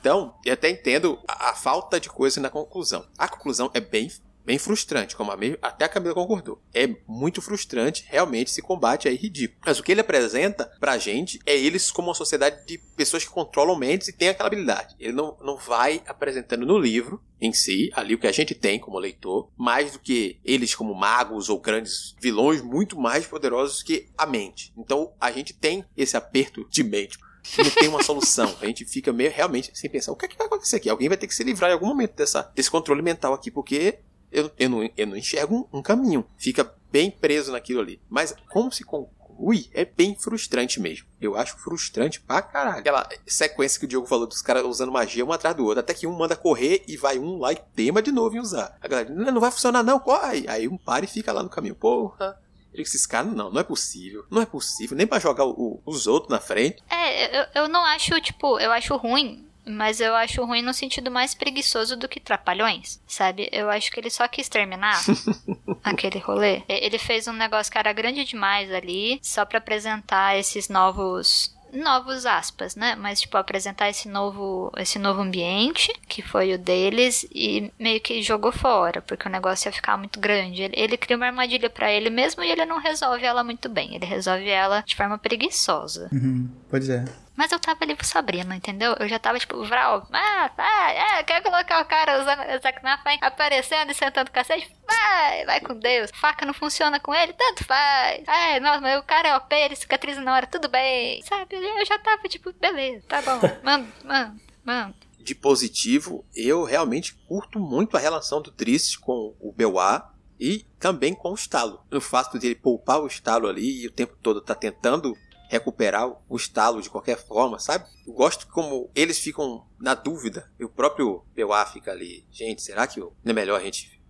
B: Então, eu até entendo a, a falta de coisa na conclusão. A conclusão é bem, bem frustrante, como a me- até a Camila concordou. É muito frustrante, realmente, esse combate aí ridículo. Mas o que ele apresenta pra gente é eles como uma sociedade de pessoas que controlam mentes e têm aquela habilidade. Ele não, não vai apresentando no livro em si, ali o que a gente tem como leitor, mais do que eles como magos ou grandes vilões muito mais poderosos que a mente. Então a gente tem esse aperto de mente não tem uma solução. A gente fica meio realmente sem pensar o que, é que vai acontecer aqui. Alguém vai ter que se livrar em algum momento dessa, desse controle mental aqui, porque eu, eu, não, eu não enxergo um, um caminho. Fica bem preso naquilo ali. Mas como se conclui é bem frustrante mesmo. Eu acho frustrante pra caralho. Aquela sequência que o Diogo falou dos caras usando magia um atrás do outro. Até que um manda correr e vai um lá e tema de novo em usar. A galera, não, não vai funcionar não, corre. Aí um para e fica lá no caminho. Porra. Disse, Esses caras, não, não é possível. Não é possível. Nem pra jogar o- os outros na frente.
G: É, eu, eu não acho, tipo, eu acho ruim, mas eu acho ruim no sentido mais preguiçoso do que trapalhões, sabe? Eu acho que ele só quis terminar aquele rolê. Ele fez um negócio que era grande demais ali, só pra apresentar esses novos novos aspas, né? Mas tipo apresentar esse novo esse novo ambiente que foi o deles e meio que jogou fora, porque o negócio ia ficar muito grande. Ele, ele cria uma armadilha pra ele mesmo e ele não resolve ela muito bem. Ele resolve ela de forma preguiçosa.
F: Uhum, pois é.
G: Mas eu tava ali pro Sabrina, entendeu? Eu já tava tipo, Vral, ah, vai, é, quer colocar o cara usando o Zaknafai aparecendo e sentando o cacete? Vai, vai com Deus. Faca não funciona com ele? Tanto faz. Ai, nossa, mas o cara é OP, ele cicatriza na hora, tudo bem. Sabe? Eu já tava tipo, beleza, tá bom. Mano, mano, mano.
B: de positivo, eu realmente curto muito a relação do Triste com o Beuá e também com o estalo. O fato de ele poupar o estalo ali e o tempo todo tá tentando recuperar o estalo de qualquer forma, sabe? Eu gosto como eles ficam na dúvida. E o próprio Beuá fica ali, gente, será que não é melhor a gente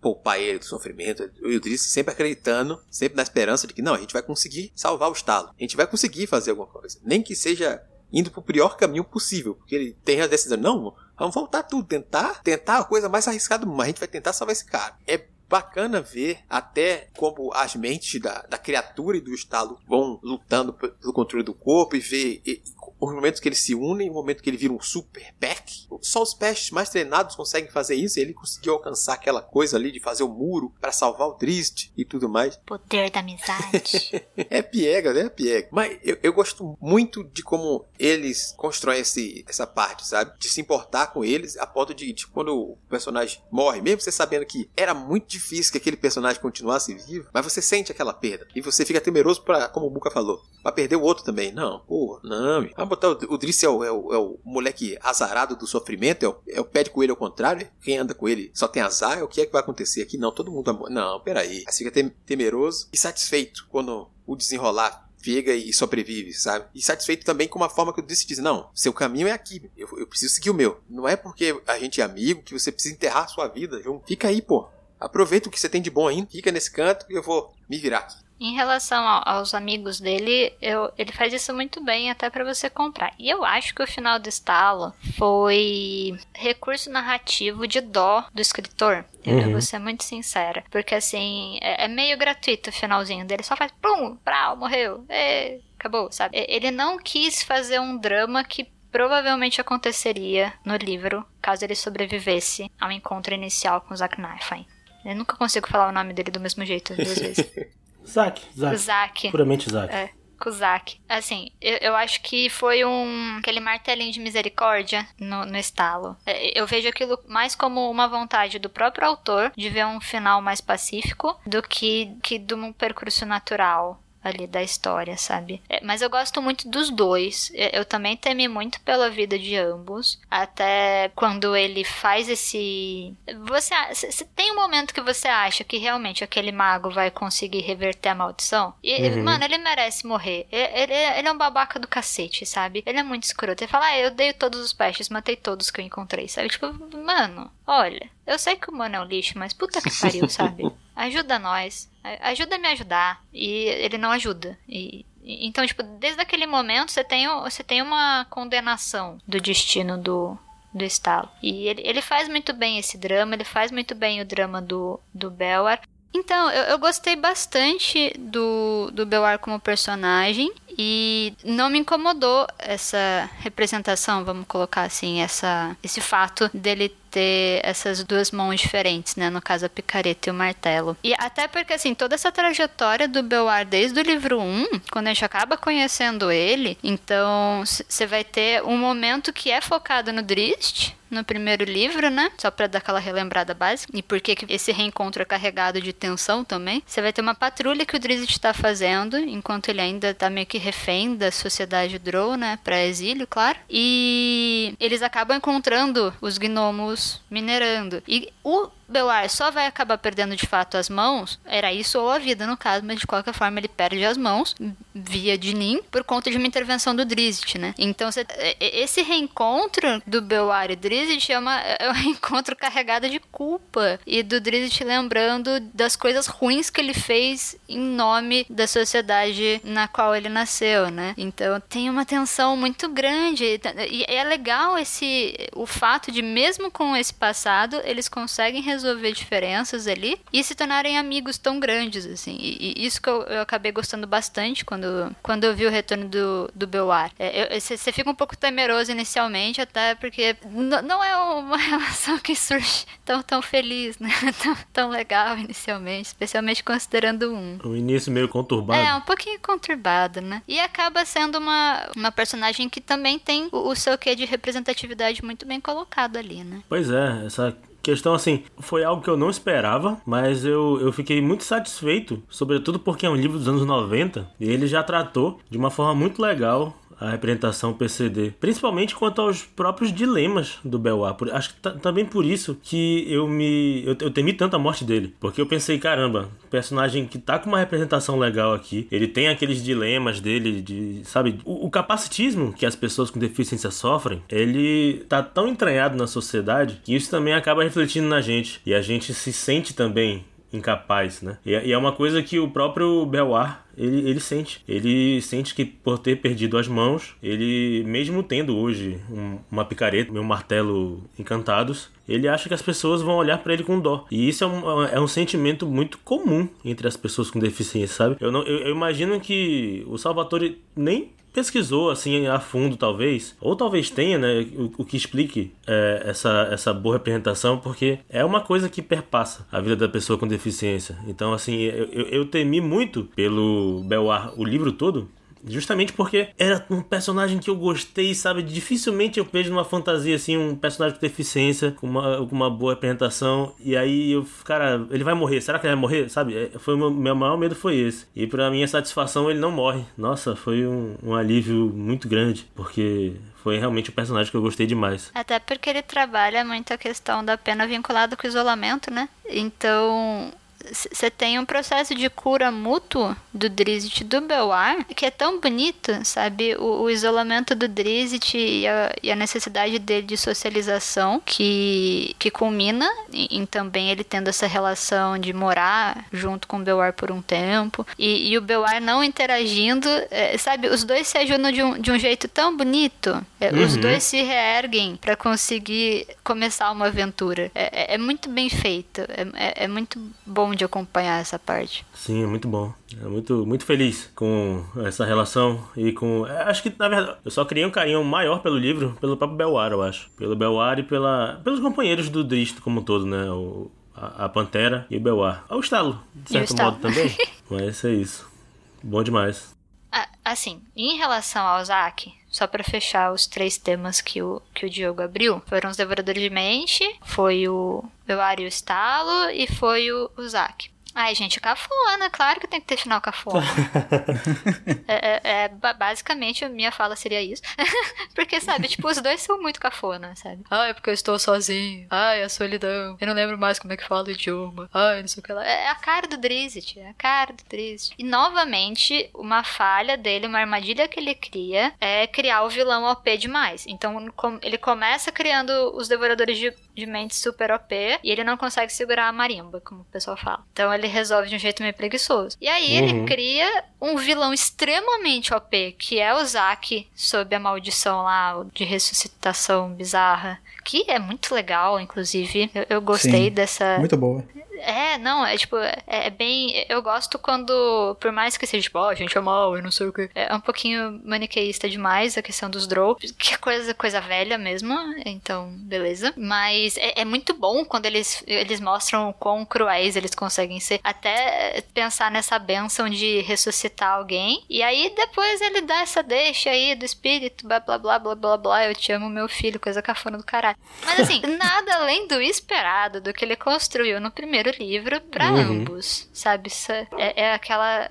B: poupar ele do sofrimento? O Driss sempre acreditando, sempre na esperança de que não, a gente vai conseguir salvar o estalo. A gente vai conseguir fazer alguma coisa. Nem que seja indo pro pior caminho possível, porque ele tem a decisão, não, vamos voltar tudo, tentar, tentar a coisa mais arriscada, mas a gente vai tentar salvar esse cara. É bacana ver até como as mentes da, da criatura e do estalo vão lutando pelo controle do corpo e ver e, os momentos que eles se unem, o momento que ele vira um super pack. Só os peixes mais treinados conseguem fazer isso. E ele conseguiu alcançar aquela coisa ali de fazer o muro para salvar o Triste e tudo mais.
G: Poder da amizade.
B: é piega, né? É piega. Mas eu, eu, gosto muito de como eles constroem esse, essa parte, sabe? De se importar com eles a ponto de, de quando o personagem morre, mesmo você sabendo que era muito difícil que aquele personagem continuasse vivo, mas você sente aquela perda. E você fica temeroso para, como o Buka falou, pra perder o outro também. Não, porra, não. Vamos botar o, o Driss é o, é, o, é o moleque azarado do sofrimento, é o, é o pé de coelho ao contrário. Quem anda com ele só tem azar. O que é que vai acontecer aqui? Não, todo mundo. Não, peraí. Aí fica temeroso e satisfeito quando o desenrolar pega e sobrevive, sabe? E satisfeito também com uma forma que o Driss diz: não, seu caminho é aqui, eu, eu preciso seguir o meu. Não é porque a gente é amigo que você precisa enterrar a sua vida. Fica aí, pô. Aproveita o que você tem de bom ainda, fica nesse canto e eu vou me virar aqui.
G: Em relação aos amigos dele, eu, ele faz isso muito bem até para você comprar. E eu acho que o final do estalo foi recurso narrativo de dó do escritor. Uhum. Eu vou ser muito sincera. Porque assim, é, é, meio gratuito o finalzinho dele. Só faz pum, prau, morreu. E, acabou, sabe? Ele não quis fazer um drama que provavelmente aconteceria no livro caso ele sobrevivesse ao encontro inicial com Zack Knife. Eu nunca consigo falar o nome dele do mesmo jeito duas vezes.
E: Zack, Zack.
G: Zack.
E: Puramente Zack.
G: É. Zack. Assim, eu, eu, acho que foi um. aquele martelinho de misericórdia no, no estalo. É, eu vejo aquilo mais como uma vontade do próprio autor de ver um final mais pacífico do que, que de um percurso natural ali da história, sabe? É, mas eu gosto muito dos dois. É, eu também temi muito pela vida de ambos. Até quando ele faz esse. Você, você tem um momento que você acha que realmente aquele mago vai conseguir reverter a maldição? E, uhum. mano, ele merece morrer. Ele, ele, é um babaca do cacete, sabe? Ele é muito escroto. Ele fala, ah, eu dei todos os peixes, matei todos que eu encontrei, sabe? Tipo, mano, olha, eu sei que o mano é um lixo, mas puta que pariu, sabe? Ajuda nós. Ajuda a me ajudar. E ele não ajuda. E, então, tipo, desde aquele momento você tem, você tem uma condenação do destino do, do estalo. E ele, ele faz muito bem esse drama, ele faz muito bem o drama do, do Belwar. Então, eu, eu gostei bastante do, do Belwar como personagem e não me incomodou essa representação, vamos colocar assim, essa, esse fato dele ter essas duas mãos diferentes, né? No caso, a picareta e o martelo. E até porque, assim, toda essa trajetória do Belwar desde o livro 1, quando a gente acaba conhecendo ele, então você vai ter um momento que é focado no Drist, no primeiro livro, né? Só para dar aquela relembrada básica. E por que esse reencontro é carregado de tensão também. Você vai ter uma patrulha que o Drizzt está fazendo, enquanto ele ainda tá meio que refém da sociedade Drow, né? Pra exílio, claro. E eles acabam encontrando os gnomos minerando. E o Belar só vai acabar perdendo de fato as mãos, era isso ou a vida no caso, mas de qualquer forma ele perde as mãos via Dinin por conta de uma intervenção do Drizzt, né? Então cê, esse reencontro do Belar e Drizzt é, uma, é um reencontro carregado de culpa e do Drizzt lembrando das coisas ruins que ele fez em nome da sociedade na qual ele nasceu, né? Então tem uma tensão muito grande e é legal esse o fato de mesmo com esse passado eles conseguem resolver diferenças ali e se tornarem amigos tão grandes, assim. E, e isso que eu, eu, acabei gostando bastante quando, quando eu vi o retorno do, do Belwar. Você é, fica um pouco temeroso inicialmente, até porque não é uma relação que surge tão, tão feliz, né? Tão, tão legal inicialmente, especialmente considerando um.
E: O início meio conturbado.
G: É, um pouquinho conturbado, né? E acaba sendo uma, uma personagem que também tem o, o seu quê de representatividade muito bem colocado ali, né?
E: Pois é, essa Questão assim, foi algo que eu não esperava, mas eu, eu fiquei muito satisfeito, sobretudo porque é um livro dos anos 90 e ele já tratou de uma forma muito legal a representação PCD, principalmente quanto aos próprios dilemas do Belwar. Acho que também por isso que eu me eu, eu temi tanto a morte dele, porque eu pensei, caramba, personagem que tá com uma representação legal aqui, ele tem aqueles dilemas dele de, sabe, o, o capacitismo que as pessoas com deficiência sofrem, ele tá tão entranhado na sociedade que isso também acaba refletindo na gente e a gente se sente também incapaz, né? E, é, e é uma coisa que o próprio Belwar ele, ele sente. Ele sente que por ter perdido as mãos, ele, mesmo tendo hoje um, uma picareta, um martelo encantados, ele acha que as pessoas vão olhar para ele com dó. E isso é um, é um sentimento muito comum entre as pessoas com deficiência, sabe? Eu, não, eu, eu imagino que o Salvatore nem pesquisou assim a fundo, talvez, ou talvez tenha, né, o, o que explique é, essa, essa boa representação, porque é uma coisa que perpassa a vida da pessoa com deficiência. Então, assim, eu, eu, eu temi muito pelo Belwar o livro todo, Justamente porque era um personagem que eu gostei, sabe? Dificilmente eu vejo numa fantasia assim um personagem com deficiência, com uma, com uma boa apresentação. E aí eu, cara, ele vai morrer. Será que ele vai morrer? Sabe? É, foi o meu, meu maior medo foi esse. E pra minha satisfação ele não morre. Nossa, foi um, um alívio muito grande. Porque foi realmente um personagem que eu gostei demais.
G: Até porque ele trabalha muito a questão da pena vinculada com o isolamento, né? Então, você tem um processo de cura mútuo do Drizzt do Belwar que é tão bonito, sabe? O, o isolamento do Drizzt e a, e a, necessidade dele de socialização que, que culmina em, em, também ele tendo essa relação de morar junto com o Belwar por um tempo e, e o Belwar não interagindo, é, sabe? Os dois se ajudam de um, de um jeito tão bonito. É, uhum. Os dois se reerguem para conseguir começar uma aventura. É, é, é muito bem feito, é, é, é muito bom de acompanhar essa parte.
E: Sim, é muito bom. É muito, muito feliz com essa relação e com. É, acho que, na verdade, eu só criei um carinho maior pelo livro, pelo próprio Belwar, eu acho. Pelo Belwar e pela, pelos companheiros do Drist como um todo, né? O, a, a Pantera e o Belwar. O Estalo, de certo modo também. Mas é isso. Bom demais.
G: Assim, em relação ao Zack, só para fechar os três temas que o, que o Diogo abriu, foram os Devoradores de Mente, foi o Euário e o Estalo e foi o, o. Ai, gente, cafona, claro que tem que ter final cafona. é, é, é, basicamente, a minha fala seria isso. porque, sabe, tipo, os dois são muito cafona, sabe? Ai, porque eu estou sozinho. Ai, a solidão. Eu não lembro mais como é que fala o idioma. Ai, não sei o que lá. É a cara do Drizzt, é a cara do Drizzt. E, novamente, uma falha dele, uma armadilha que ele cria, é criar o vilão OP demais. Então, ele começa criando os Devoradores de, de Mentes super OP e ele não consegue segurar a marimba, como o pessoal fala. Então, ele ele resolve de um jeito meio preguiçoso. E aí uhum. ele cria um vilão extremamente OP, que é o Zack sob a maldição lá de ressuscitação bizarra. Que é muito legal, inclusive. Eu, eu gostei Sim, dessa.
F: Muito boa.
G: É, não, é tipo, é, é, bem. Eu gosto quando, por mais que seja, tipo, ó, oh, a gente é mal, eu não sei o que. É um pouquinho maniqueísta demais a questão dos drops, que é coisa, coisa velha mesmo, então, beleza. Mas é, é, muito bom quando eles, eles mostram quão cruéis eles conseguem ser. Até pensar nessa benção de ressuscitar alguém. E aí depois ele dá essa deixa aí do espírito, blá blá blá blá blá blá. Eu te amo, meu filho, coisa cafona do caralho. Mas assim, nada além do esperado, do que ele construiu no primeiro livro para uhum. ambos, sabe? É, é aquela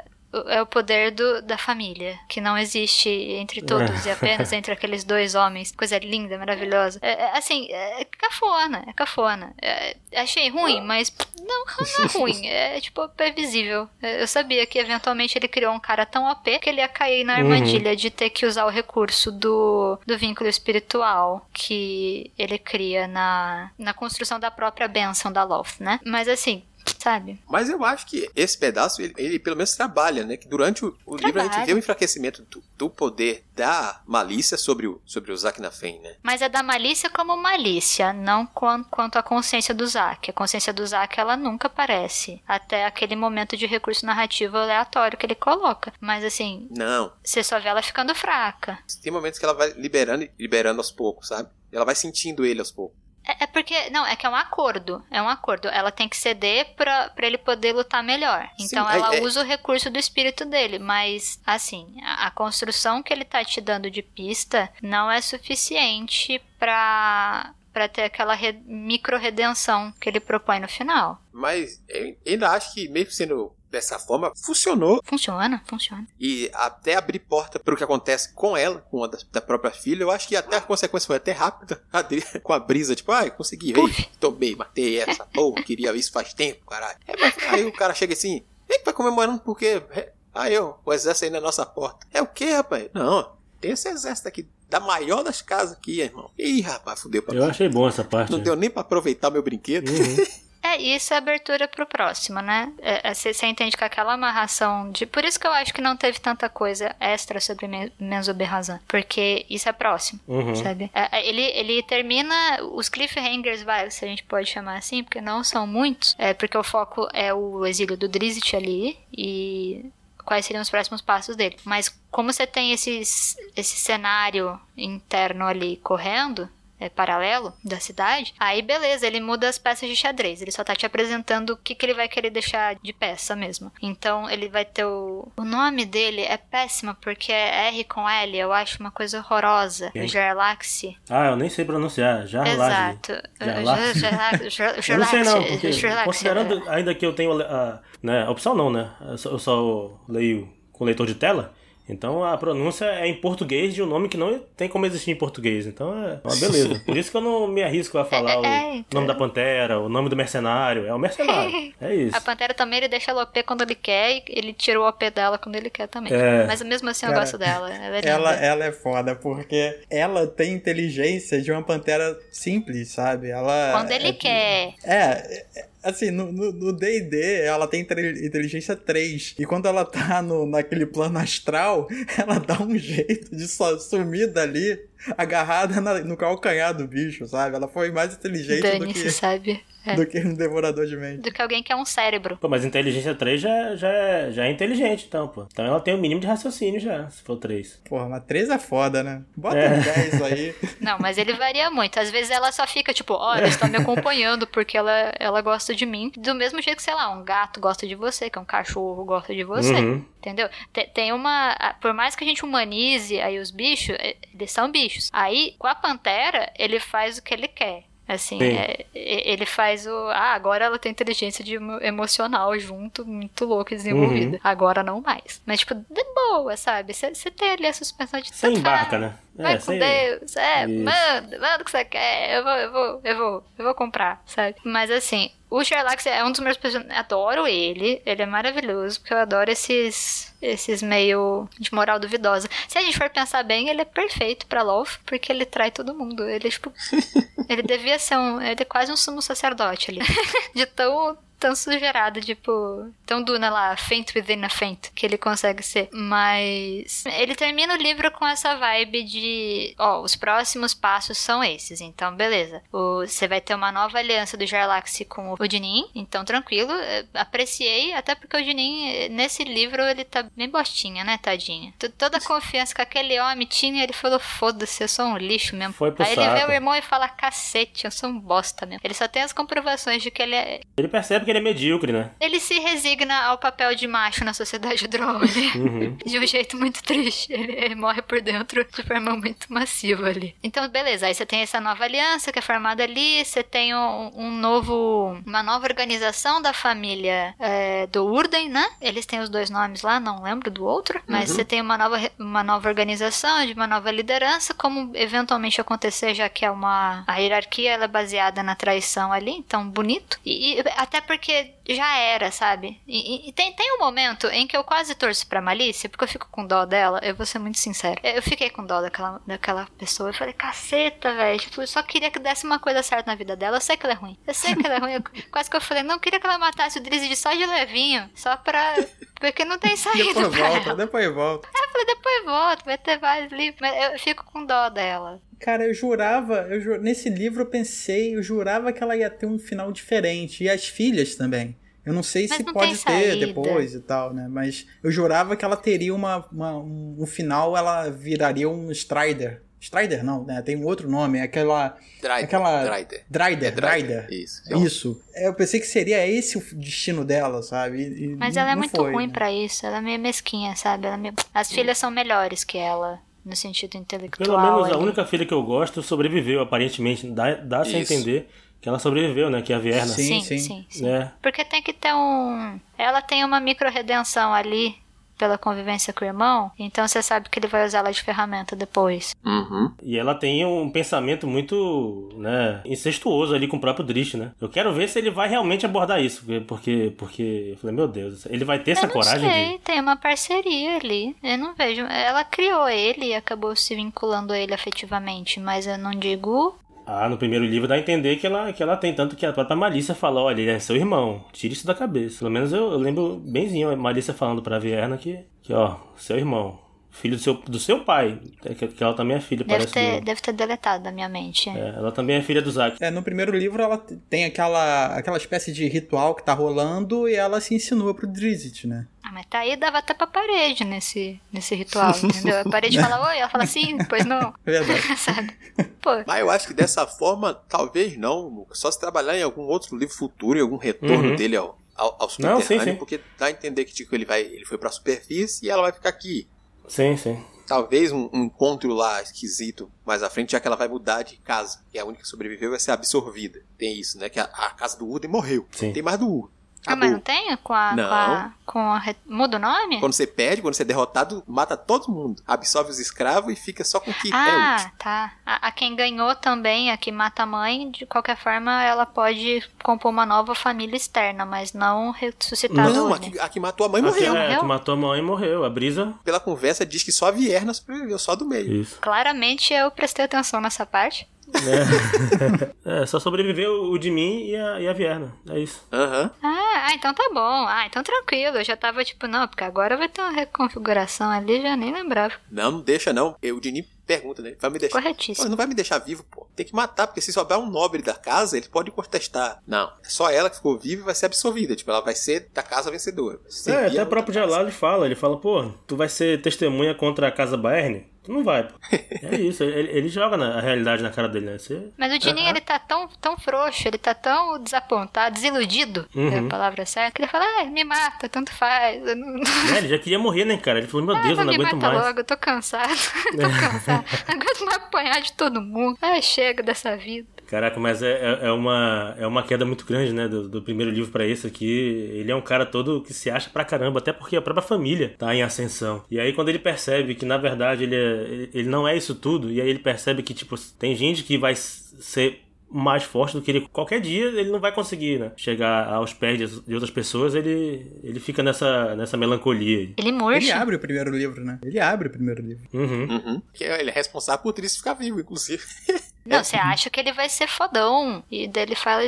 G: é o poder do, da família, que não existe entre todos e apenas entre aqueles dois homens. Coisa linda, maravilhosa. É, é, assim, é cafona, é cafona. É, achei ruim, mas não, não é ruim. É, tipo, previsível. É, eu sabia que eventualmente ele criou um cara tão OP que ele ia cair na uhum. armadilha uhum. de ter que usar o recurso do, do vínculo espiritual que ele cria na, na construção da própria benção da Loth, né? Mas assim, sabe?
B: Mas eu acho que esse pedaço, ele, ele pelo menos trabalha, né? Que durante o, o livro a gente vê um enfraquecimento do, do, poder da malícia sobre o, sobre o Zack Nafen, né?
G: Mas é da malícia como malícia, não quanto, quanto à consciência do Zack. A consciência do Zack, ela nunca aparece. Até aquele momento de recurso narrativo aleatório que ele coloca. Mas assim...
B: Não.
G: Você só vê ela ficando fraca.
B: Tem momentos que ela vai liberando liberando aos poucos, sabe? Ela vai sentindo ele aos poucos.
G: É, é, porque, não, é que é um acordo. É um acordo. Ela tem que ceder pra, pra ele poder lutar melhor. Então Sim, ela é, é, usa o recurso do espírito dele. Mas, assim, a, a, construção que ele tá te dando de pista não é suficiente pra, pra ter aquela micro-redenção que ele propõe no final.
B: Mas eu ainda acho que, mesmo sendo dessa forma funcionou
G: Funciona, funciona.
B: e até abrir porta para o que acontece com ela, com a da, da própria filha. Eu acho que até a consequência foi até rápida, com a brisa, tipo, ai, consegui, ei, tomei, matei essa porra, queria isso faz tempo, caralho. É, mas aí o cara chega assim, ei, vai comemorando porque é, aí eu, o exército aí na nossa porta. É o que, rapaz? Não, tem esse exército aqui, da maior das casas aqui, irmão. Ih, rapaz, fudeu pra
E: Eu achei bom essa parte.
B: Não
E: né?
B: deu nem pra aproveitar meu brinquedo.
G: É, isso é abertura pro próximo, né? Você entende que aquela amarração de. Por isso que eu acho que não teve tanta coisa extra sobre Men- Menzo Berrazan. Porque isso é próximo,
E: Uhum.
G: sabe? É, é, ele, ele termina. Os cliffhangers, vai, se a gente pode chamar assim, porque não são muitos. É porque o foco é o exílio do Drizzt ali e. Quais seriam os próximos passos dele. Mas como você tem esses, esse cenário interno ali correndo, é, paralelo da cidade, aí beleza, ele muda as peças de xadrez. Ele só tá te apresentando o que, que ele vai querer deixar de peça mesmo. Então ele vai ter o. O nome dele é péssimo, porque é R com L, eu acho uma coisa horrorosa.
E: Quem?
G: Gerlaxi.
E: Ah, eu nem sei pronunciar. Jarlaxle.
G: Exato. Ger-
E: Eu não sei não, porque
G: Gerlaxi,
E: considerando ainda que eu tenho a, né, a opção não, né? Eu só, eu só leio com leitor de tela. Então a pronúncia é em português de um nome que não tem como existir em português. Então é uma beleza. Por isso que eu não me arrisco a falar o
G: É, então.
E: nome da pantera, o nome do mercenário. É o mercenário. É isso.
G: A Pantera também ele deixa ela OP quando ele quer e ele tira o OP dela quando ele quer também.
E: É.
G: Mas mesmo assim eu
F: Cara,
G: gosto dela. Ela é linda.
F: Ela, ela é foda, porque ela tem inteligência de uma pantera simples, sabe? Ela.
G: Quando ele
F: é,
G: quer.
F: É, é, assim, no D&D ela tem inte- inteligência 3. E quando ela tá no, naquele plano astral, ela dá um jeito de só sumir dali, agarrada na- no calcanhar do bicho, sabe? Ela foi mais inteligente do
G: Dane-se,
F: que,
G: sabe? É.
F: do que um devorador de mente.
G: Do que alguém que é um cérebro.
E: Pô, mas inteligência 3 já, já, é, já é inteligente, então, pô. Então ela tem o mínimo de raciocínio já, se for 3.
F: Porra, mas 3 é foda, né? Bota
E: É.
F: um 10 aí.
G: Não, mas ele varia muito. Às vezes ela só fica tipo, olha, está me acompanhando porque ela, ela gosta de mim. Do mesmo jeito que, sei lá, um gato gosta de você, que um cachorro gosta de você.
E: Uhum.
G: Entendeu? Te- Tem uma. Por mais que a gente humanize aí os bichos, é, eles são bichos. Aí, com a pantera, ele faz o que ele quer. Assim,
E: Sim.
G: é, ele faz o. Ah, agora ela tem inteligência de emo- emocional junto, muito louca e desenvolvida.
E: Uhum.
G: Agora não mais. Mas, tipo, de boa, sabe? Você tem ali a suspensão de
E: Você embarca,
G: faz.
E: né?
G: Vai
E: É,
G: com Deus, é,
E: Isso.
G: manda, manda o que você quer, eu vou, eu vou, eu vou, eu vou comprar, sabe? Mas assim, o Sherlock é um dos meus personagens, adoro ele, ele é maravilhoso, porque eu adoro esses, esses meio de moral duvidosa. Se a gente for pensar bem, ele é perfeito pra Love, porque ele trai todo mundo, ele tipo, ele devia ser um, ele é quase um sumo sacerdote ali, de tão tão sugerado, tipo, tão Duna lá, Faint Within a Faint, que ele consegue ser. Mas ele termina o livro com essa vibe de, ó, os próximos passos são esses, então beleza. Você vai ter uma nova aliança do Jarlaxle com o Dinin, então tranquilo, eh, apreciei, até porque o Dinin, nesse livro, ele tá bem bostinha, né, tadinha. T- Toda a confiança que aquele homem tinha, ele falou, foda-se, eu sou um lixo mesmo.
E: Foi pro
G: Aí ele vê
E: saco.
G: o irmão e fala, cacete, eu sou um bosta mesmo. Ele só tem as comprovações de que ele é,
E: Ele percebe que ele é medíocre, né?
G: ele se resigna ao papel de macho na sociedade Droll, né?
E: Uhum.
G: De um jeito muito triste. Ele, ele morre por dentro de forma muito massiva ali. Então, beleza. Aí você tem essa nova aliança que é formada ali. Você tem um, um novo... Uma nova organização da família é, do Urden, né? Eles têm os dois nomes lá, não lembro do outro. Mas você tem uma nova, uma nova organização, de uma nova liderança. Como eventualmente acontecer, já que é uma... A hierarquia ela é baseada na traição ali. Então, bonito. E, e até porque kid já era, sabe? E, e- tem, tem um momento em que eu quase torço pra Malícia, porque eu fico com dó dela, eu vou ser muito sincera. Eu fiquei com dó daquela, daquela pessoa. Eu falei, caceta, velho. Tipo, eu só queria que desse uma coisa certa na vida dela. Eu sei que ela é ruim. Eu sei que ela é ruim. Eu- quase que eu falei, não, eu queria que ela matasse o Drizzy só de levinho. Só pra. Porque não tem saída
F: Depois volta,
G: ela.
F: depois volta.
G: Eu falei, depois volta, vai ter vários livros. Mas eu fico com dó dela.
F: Cara, eu jurava, eu nesse livro eu pensei, eu jurava que ela ia ter um final diferente. E as filhas também. Eu não sei
G: Mas
F: se
G: não
F: pode ter
G: saída.
F: depois e tal, né? Mas eu jurava que ela teria uma, uma- um, um final, ela viraria um Strider. Strider não, né? Tem um outro nome, é aquela...
B: Drider.
F: aquela...
B: Drider.
F: Drider,
B: É Drider,
F: Drider.
B: isso.
F: Isso. É, Eu pensei que seria esse o destino dela, sabe? E-
G: Mas ela é muito
F: foi,
G: ruim
F: né?
G: pra isso. Ela é meio mesquinha, sabe? Ela é meio- As filhas são melhores que ela, no sentido intelectual.
E: Pelo menos a
G: ali.
E: única filha que eu gosto sobreviveu, aparentemente. Dá, a
B: Isso.
E: entender que ela sobreviveu, né? Que é a Vierna.
F: Sim,
G: sim,
F: sim.
G: sim, sim.
E: É.
G: Porque tem que ter um. Ela tem uma micro-redenção ali pela convivência com o irmão, então você sabe que ele vai usar ela de ferramenta depois.
B: Uhum.
E: E ela tem um pensamento muito, né, incestuoso ali com o próprio Drish, né? Eu quero ver se ele vai realmente abordar isso, porque, porque eu falei, meu Deus, ele vai ter essa
G: eu não
E: coragem
G: sei,
E: de...
G: tem uma parceria ali. Eu não vejo. Ela criou ele e acabou se vinculando a ele afetivamente, mas eu não digo.
E: Ah, no primeiro livro dá a entender que ela, que ela tem, tanto que a própria Malícia fala, olha, ele é seu irmão, tira isso da cabeça. Pelo menos eu, eu lembro benzinho a Malícia falando pra Vierna que, que, ó, seu irmão, filho do seu, do seu pai, é que, que ela também é filha,
G: Deve
E: parece
G: ter,
E: do-
G: deve ter deletado da minha mente.
E: É, ela também é filha do Zack.
F: É, no primeiro livro ela tem aquela, aquela espécie de ritual que tá rolando e ela se insinua pro Drizzt, né?
G: Ah, mas tá aí, dava até pra parede nesse, nesse ritual, entendeu? A parede fala oi, ela fala sim, pois não.
F: Verdade.
G: Sabe? Pô,
B: Mas eu acho que dessa forma, talvez não. Só se trabalhar em algum outro livro futuro, em algum retorno
E: Uhum.
B: dele ao, ao, ao
E: Não, sim,
B: subterrâneo,
E: sim.
B: porque dá a entender que tipo, ele, vai, ele foi pra superfície e ela vai ficar aqui.
E: Sim, sim.
B: Talvez um, um encontro lá esquisito mais à frente, já que ela vai mudar de casa. E a única que sobreviveu vai ser absorvida. Tem isso, né? Que a, a casa do Urden morreu.
E: Sim.
B: Não tem mais do Urden.
G: Ah, mas não tem? Com a.
B: Não.
G: Com a, com a re- Muda o nome?
B: Quando você perde, quando você é derrotado, mata todo mundo. Absorve os escravos e fica só com o que é
G: Ah,
B: útil.
G: tá. A, a quem ganhou também, a que mata a mãe, de qualquer forma, ela pode compor uma nova família externa, mas não ressuscitar
B: Não,
G: o
B: a que, a que matou a mãe
E: A que,
B: morreu.
E: é, a que matou a mãe morreu. A Brisa,
B: Pela conversa, diz que só a Vierna sobreviveu, só do meio.
E: isso.
G: Claramente eu prestei atenção nessa parte.
E: É, só sobreviveu o de mim e a, e a Vierna. É isso.
B: Aham.
G: Ah, ah, então tá bom. Ah, então tranquilo. Eu já tava tipo, não, porque agora vai ter uma reconfiguração ali, já nem lembrava.
B: Não, não deixa não. Eu, o Dini pergunta, né? Vai me deixar. Pô,
G: Corretíssimo.
B: não vai me deixar vivo, pô. Tem que matar, porque se sobrar um nobre da casa, ele pode contestar. Não, é só ela que ficou viva e vai ser absorvida. Tipo, ela vai ser da casa vencedora.
E: É, até o próprio. Jalal ele fala, ele fala, pô, tu vai ser testemunha contra a casa Baerne? Tu não vai, pô. É isso, ele, ele joga na, a realidade na cara dele, né? Você...
G: Mas o Dininho, ele tá tão, tão frouxo, ele tá tão desapontado, desiludido, é
E: Uhum.
G: a palavra certa, que ele fala, ah, me mata, tanto faz. Eu não...
E: É, ele já queria morrer, né, cara? Ele falou, meu
G: Ah,
E: Deus, eu não
G: me
E: aguento
G: mata
E: mais.
G: logo, eu tô cansado. tô cansado. Não aguento mais apanhar de todo mundo. Ah, chega dessa vida.
E: Caraca, mas é, é, é uma, é uma queda muito grande, né? Do, do primeiro livro pra esse aqui. Ele é um cara todo que se acha pra caramba, até porque a própria família tá em ascensão. E aí, quando ele percebe que, na verdade, ele, é, ele não é isso tudo, e aí ele percebe que, tipo, tem gente que vai ser mais forte do que ele. Qualquer dia ele não vai conseguir, né? Chegar aos pés de, outras pessoas, ele, ele fica nessa, nessa melancolia.
G: Ele
F: Ele
G: murcha.
F: abre o primeiro livro, né? Ele abre o primeiro livro.
E: Uhum.
B: Uhum. Ele é responsável por Triss ficar vivo, inclusive.
G: Não, você acha que ele vai ser fodão. E daí ele fala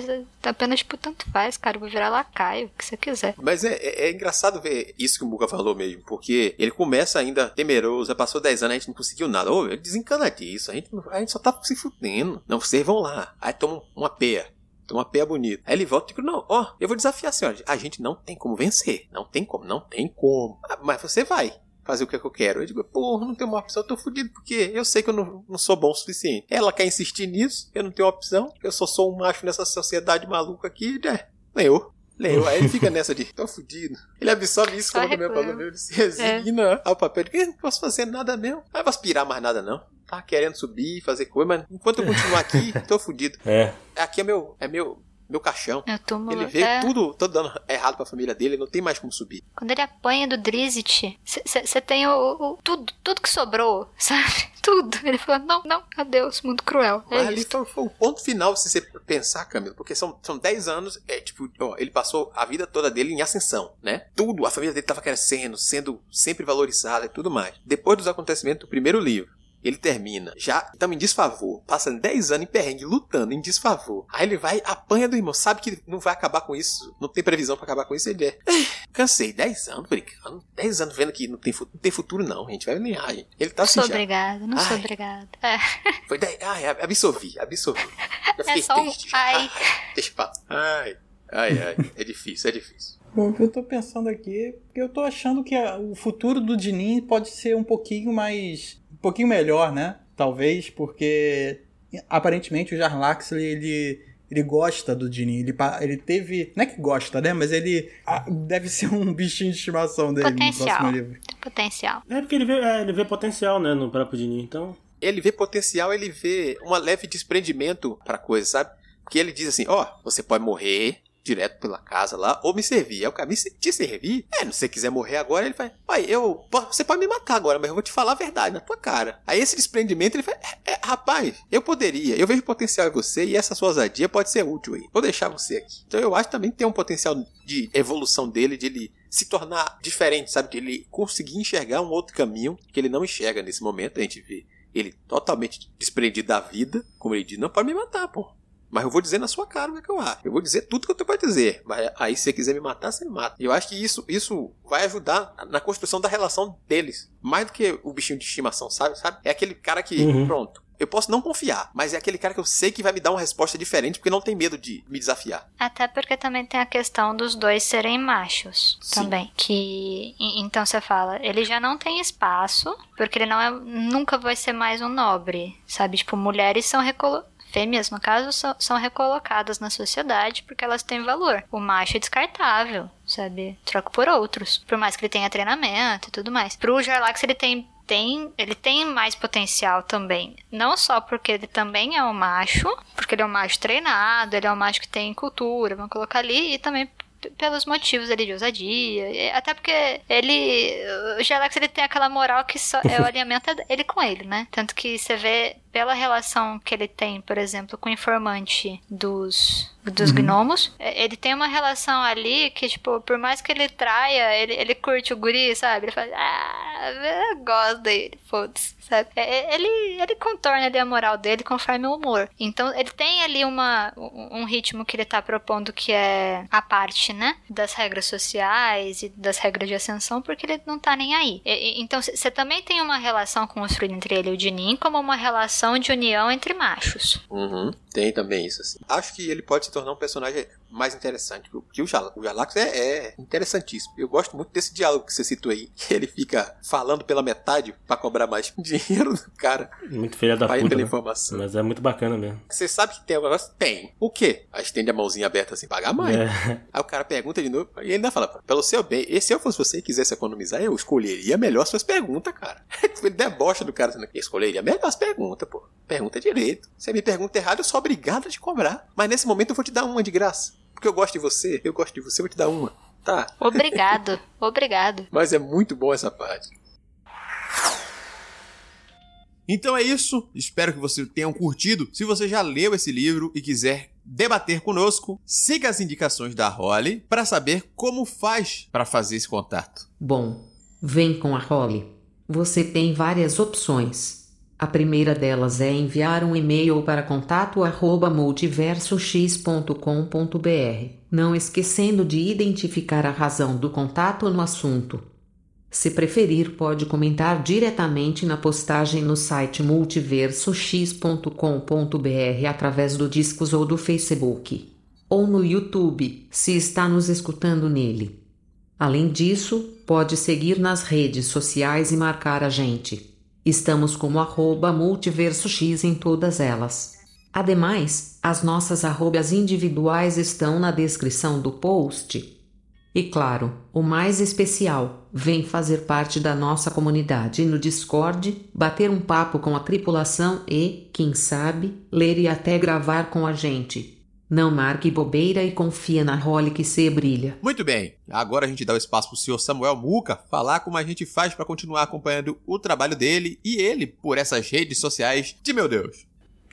G: apenas, tipo, tanto faz, cara. Eu vou virar lacaio, o que você quiser.
B: Mas é, é- é engraçado ver isso que o Muga falou mesmo, porque ele começa ainda temeroso, já passou 10 anos, a gente não conseguiu nada. Ô, ele desencana disso, a gente, a gente só tá se fudendo. Não, vocês vão lá. Aí toma uma peia. Toma uma peia bonita. Aí ele volta e diz, não, ó, eu vou desafiar a senhora. A gente não tem como vencer. Não tem como, não tem como. "Ah, mas você vai. Fazer o que, é que eu quero. Eu digo, porra, não tenho uma opção, eu tô fudido, porque eu sei que eu não, não sou bom o suficiente. Ela quer insistir nisso, eu não tenho opção, eu só sou um macho nessa sociedade maluca aqui, né? Eu. Leu, aí ele fica nessa de, tô fudido. Ele absorve isso
G: Só
B: como meu problema, ele se resigna ao papel de eu não posso fazer nada mesmo. Aí eu vou aspirar mais nada não. Tá querendo subir, fazer coisa, mas enquanto eu continuar aqui, tô fudido.
E: É.
B: Aqui é meu, é meu, meu caixão.
G: Eu túmulo.
B: Ele vê
G: é.
B: tudo, tudo dando errado pra família dele, não tem mais como subir.
G: Quando ele apanha do Drizzt, você tem o, o- tudo, tudo que sobrou, sabe? Tudo. Ele fala, não, não, adeus, mundo cruel. É
B: Mas ali foi, foi o ponto final, se você pensar, Camilo, porque são, são 10 anos, é tipo, ó, ele passou a vida toda dele em ascensão, né? Tudo, a família dele tava crescendo, sendo sempre valorizada e tudo mais. Depois dos acontecimentos do primeiro livro, ele termina, já estamos em desfavor, passa 10 anos em perrengue, lutando em desfavor. Aí ele vai, apanha do irmão, sabe que não vai acabar com isso, não tem previsão pra acabar com isso, ele é. "Eh, Cansei, 10 anos brincando, 10 anos vendo que não tem, não tem futuro, não, gente, vai ganhar, gente. Ele tá
G: Não
B: assim
G: sou
B: já.
G: obrigada, não sou
B: Ai.
G: obrigada. É.
B: Foi daí, ai, absorvi, absorvi. Já
G: É só um
B: triste. já.
G: ai.
B: Deixa pra... Ai, ai, ai. É difícil, é difícil.
F: Bom, o que eu tô pensando aqui, porque eu tô achando que a- o futuro do Dinin pode ser um pouquinho mais. Um pouquinho melhor, né? Talvez, porque aparentemente o Jarlax ele, ele, ele gosta do Dinin. Ele, ele teve. Não é que gosta, né? Mas ele ah, deve ser um bichinho de estimação dele no
G: Potencial.
F: próximo livro.
G: Potencial.
E: É porque ele vê, é, ele vê potencial, né, no próprio Dini. Então,
B: Ele vê potencial, ele vê uma leve desprendimento pra coisa, sabe? Porque ele diz assim: ó, você pode morrer direto pela casa lá, ou me servir. É o caminho te servir. É, se você quiser morrer agora, ele vai. Pai, eu. Você pode me matar agora, mas eu vou te falar a verdade na tua cara. Aí esse desprendimento, ele vai. É, é, rapaz, eu poderia, eu vejo potencial em você e essa sua ousadia pode ser útil aí. Vou deixar você aqui. Então eu acho que também tem um potencial de evolução dele, de ele se tornar diferente, sabe? De ele conseguir enxergar um outro caminho que ele não enxerga nesse momento. A gente vê ele totalmente desprendido da vida, como ele diz, não pode me matar, pô. Mas eu vou dizer na sua cara o que, é que eu acho. Eu vou dizer tudo que eu tenho pra dizer. Mas aí, se você quiser me matar, você me mata. E eu acho que isso, isso vai ajudar na construção da relação deles. Mais do que o bichinho de estimação, sabe? sabe? É aquele cara que, uhum. pronto, eu posso não confiar, mas é aquele cara que eu sei que vai me dar uma resposta diferente porque não tem medo de me desafiar.
G: Até porque também tem a questão dos dois serem machos Sim. também, que então você fala, ele já não tem espaço, porque ele não é nunca vai ser mais um nobre, sabe? Tipo, mulheres são recolo fêmeas, no caso, são, são recolocadas na sociedade porque elas têm valor. O macho é descartável, sabe? Troca por outros. Por mais que ele tenha treinamento e tudo mais. Pro Jarlax, ele tem tem, ele tem mais potencial também. Não só porque ele também é um macho, porque ele é um macho treinado, ele é um macho que tem cultura, vamos colocar ali, e também pelos motivos ali de ousadia. Até porque ele. O Gelax ele tem aquela moral que só é o alimento ele com ele, né? Tanto que você vê pela relação que ele tem, por exemplo, com o informante dos dos uhum. gnomos. É, ele tem uma relação ali que, tipo, por mais que ele traia, ele, ele curte o guri, sabe? Ele fala, ah, eu gosto dele, foda-se, sabe? É, é, ele, ele contorna ali a moral dele conforme o humor. Então, ele tem ali uma, um ritmo que ele tá propondo que é a parte, né? Das regras sociais e das regras de ascensão, porque ele não tá nem aí. E, então, você também tem uma relação construída entre ele e o Dinin como uma relação de união entre machos.
B: Uhum. Tem também isso, assim. Acho que ele pode se tornar um personagem mais interessante. Porque o, Jal o Jalax é, é, interessantíssimo. Eu gosto muito desse diálogo que você citou aí. Que ele fica falando pela metade para cobrar mais dinheiro do cara.
E: Muito filha da puta. Né? informação. Mas é muito bacana mesmo.
B: Você sabe que tem um negócio? Tem. O quê? Aí estende a mãozinha aberta assim, pagar mais. É. Aí o cara pergunta de novo. E ele ainda fala, pelo seu bem, e se eu fosse você e quisesse economizar, eu escolheria melhor suas perguntas, cara. ele debocha do cara. Eu escolheria melhor as perguntas, pô. Pergunta direito. Você me pergunta errado, eu sou obrigado a te cobrar. Mas nesse momento eu vou te dar uma de graça. Porque eu gosto de você, eu gosto de você, eu vou te dar uma. Tá.
G: Obrigado, obrigado.
B: Mas é muito bom essa parte. Então é isso. Espero que vocês tenham curtido. Se você já leu esse livro e quiser debater conosco, siga as indicações da Holly para saber como faz para fazer esse contato.
A: Bom, vem com a Holly. Você tem várias opções. A primeira delas é enviar um e-mail para contato@multiversox.com.br, não esquecendo de identificar a razão do contato no assunto. Se preferir, pode comentar diretamente na postagem no site multiversox.com.br através do Discos ou do Facebook, ou no YouTube, se está nos escutando nele. Além disso, pode seguir nas redes sociais e marcar a gente. Estamos como arroba multiverso X em todas elas. Ademais, as nossas arrobas individuais estão na descrição do post. E claro, o mais especial, vem fazer parte da nossa comunidade no Discord, bater um papo com a tripulação e, quem sabe, ler e até gravar com a gente. Não marque bobeira e confia na role que se brilha.
B: Muito bem, agora a gente dá o espaço pro senhor Samuel Muca falar como a gente faz para continuar acompanhando o trabalho dele e ele por essas redes sociais de meu Deus.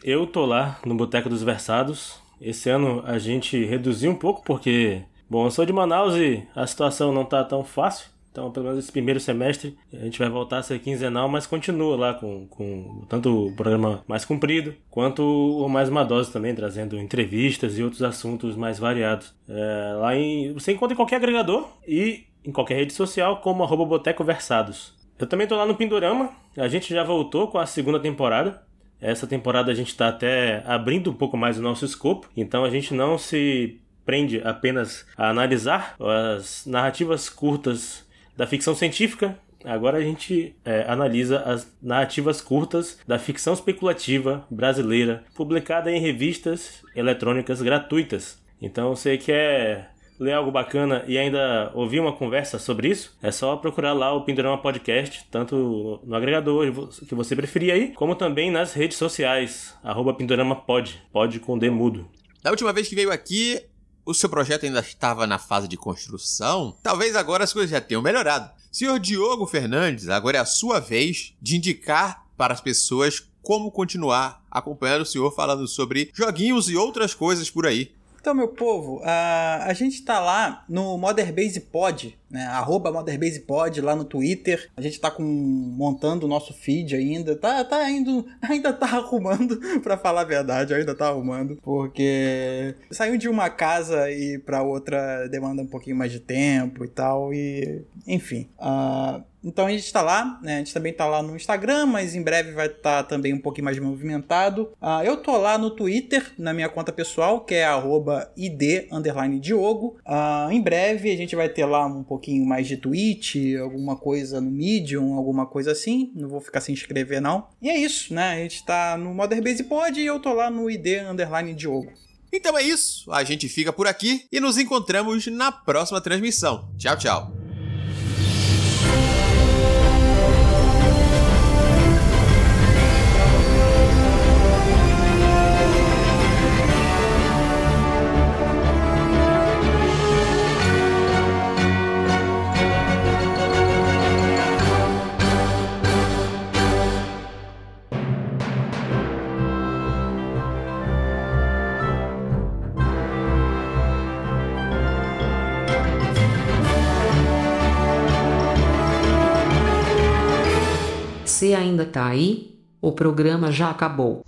E: Eu tô lá no Boteco dos Versados. Esse ano a gente reduziu um pouco porque, bom, eu sou de Manaus e a situação não tá tão fácil. Então, pelo menos esse primeiro semestre, a gente vai voltar a ser quinzenal, mas continua lá com, com tanto o programa mais comprido, quanto o mais uma dose também, trazendo entrevistas e outros assuntos mais variados. É, lá em, você encontra em qualquer agregador e em qualquer rede social, como arroba Boteco Versados. Eu também tô lá no Pindorama, a gente já voltou com a segunda temporada. Essa temporada a gente está até abrindo um pouco mais o nosso escopo, então a gente não se prende apenas a analisar as narrativas curtas da ficção científica, agora a gente é, analisa as narrativas curtas da ficção especulativa brasileira, publicada em revistas eletrônicas gratuitas. Então, você quer ler algo bacana e ainda ouvir uma conversa sobre isso, é só procurar lá o Pindorama Podcast, tanto no agregador que você preferir aí, como também nas redes sociais, arroba Pindorama Pod, pod com D mudo.
B: Da última vez que veio aqui, o seu projeto ainda estava na fase de construção. Talvez agora as coisas já tenham melhorado. Senhor Diogo Fernandes, agora é a sua vez de indicar para as pessoas como continuar acompanhando o senhor falando sobre joguinhos e outras coisas por aí.
F: Então, meu povo, a, a gente tá lá no Motherbase Pod, né? Arroba Motherbase Pod lá no Twitter. A gente tá com, montando o nosso feed ainda. Tá, tá indo, ainda tá arrumando, para falar a verdade, ainda tá arrumando. Porque saiu de uma casa e pra outra demanda um pouquinho mais de tempo e tal. E, enfim. Uh, então a gente está lá, né? A gente também está lá no Instagram, mas em breve vai estar tá também um pouquinho mais movimentado. Uh, eu tô lá no Twitter, na minha conta pessoal, que é id_diogo. Uh, em breve a gente vai ter lá um pouquinho mais de tweet, alguma coisa no Medium, alguma coisa assim. Não vou ficar sem escrever não. E é isso, né? A gente está no Modern Base Pod e eu tô lá no id_diogo.
B: Então é isso, a gente fica por aqui e nos encontramos na próxima transmissão. Tchau, tchau.
A: Ainda tá aí? O programa já acabou.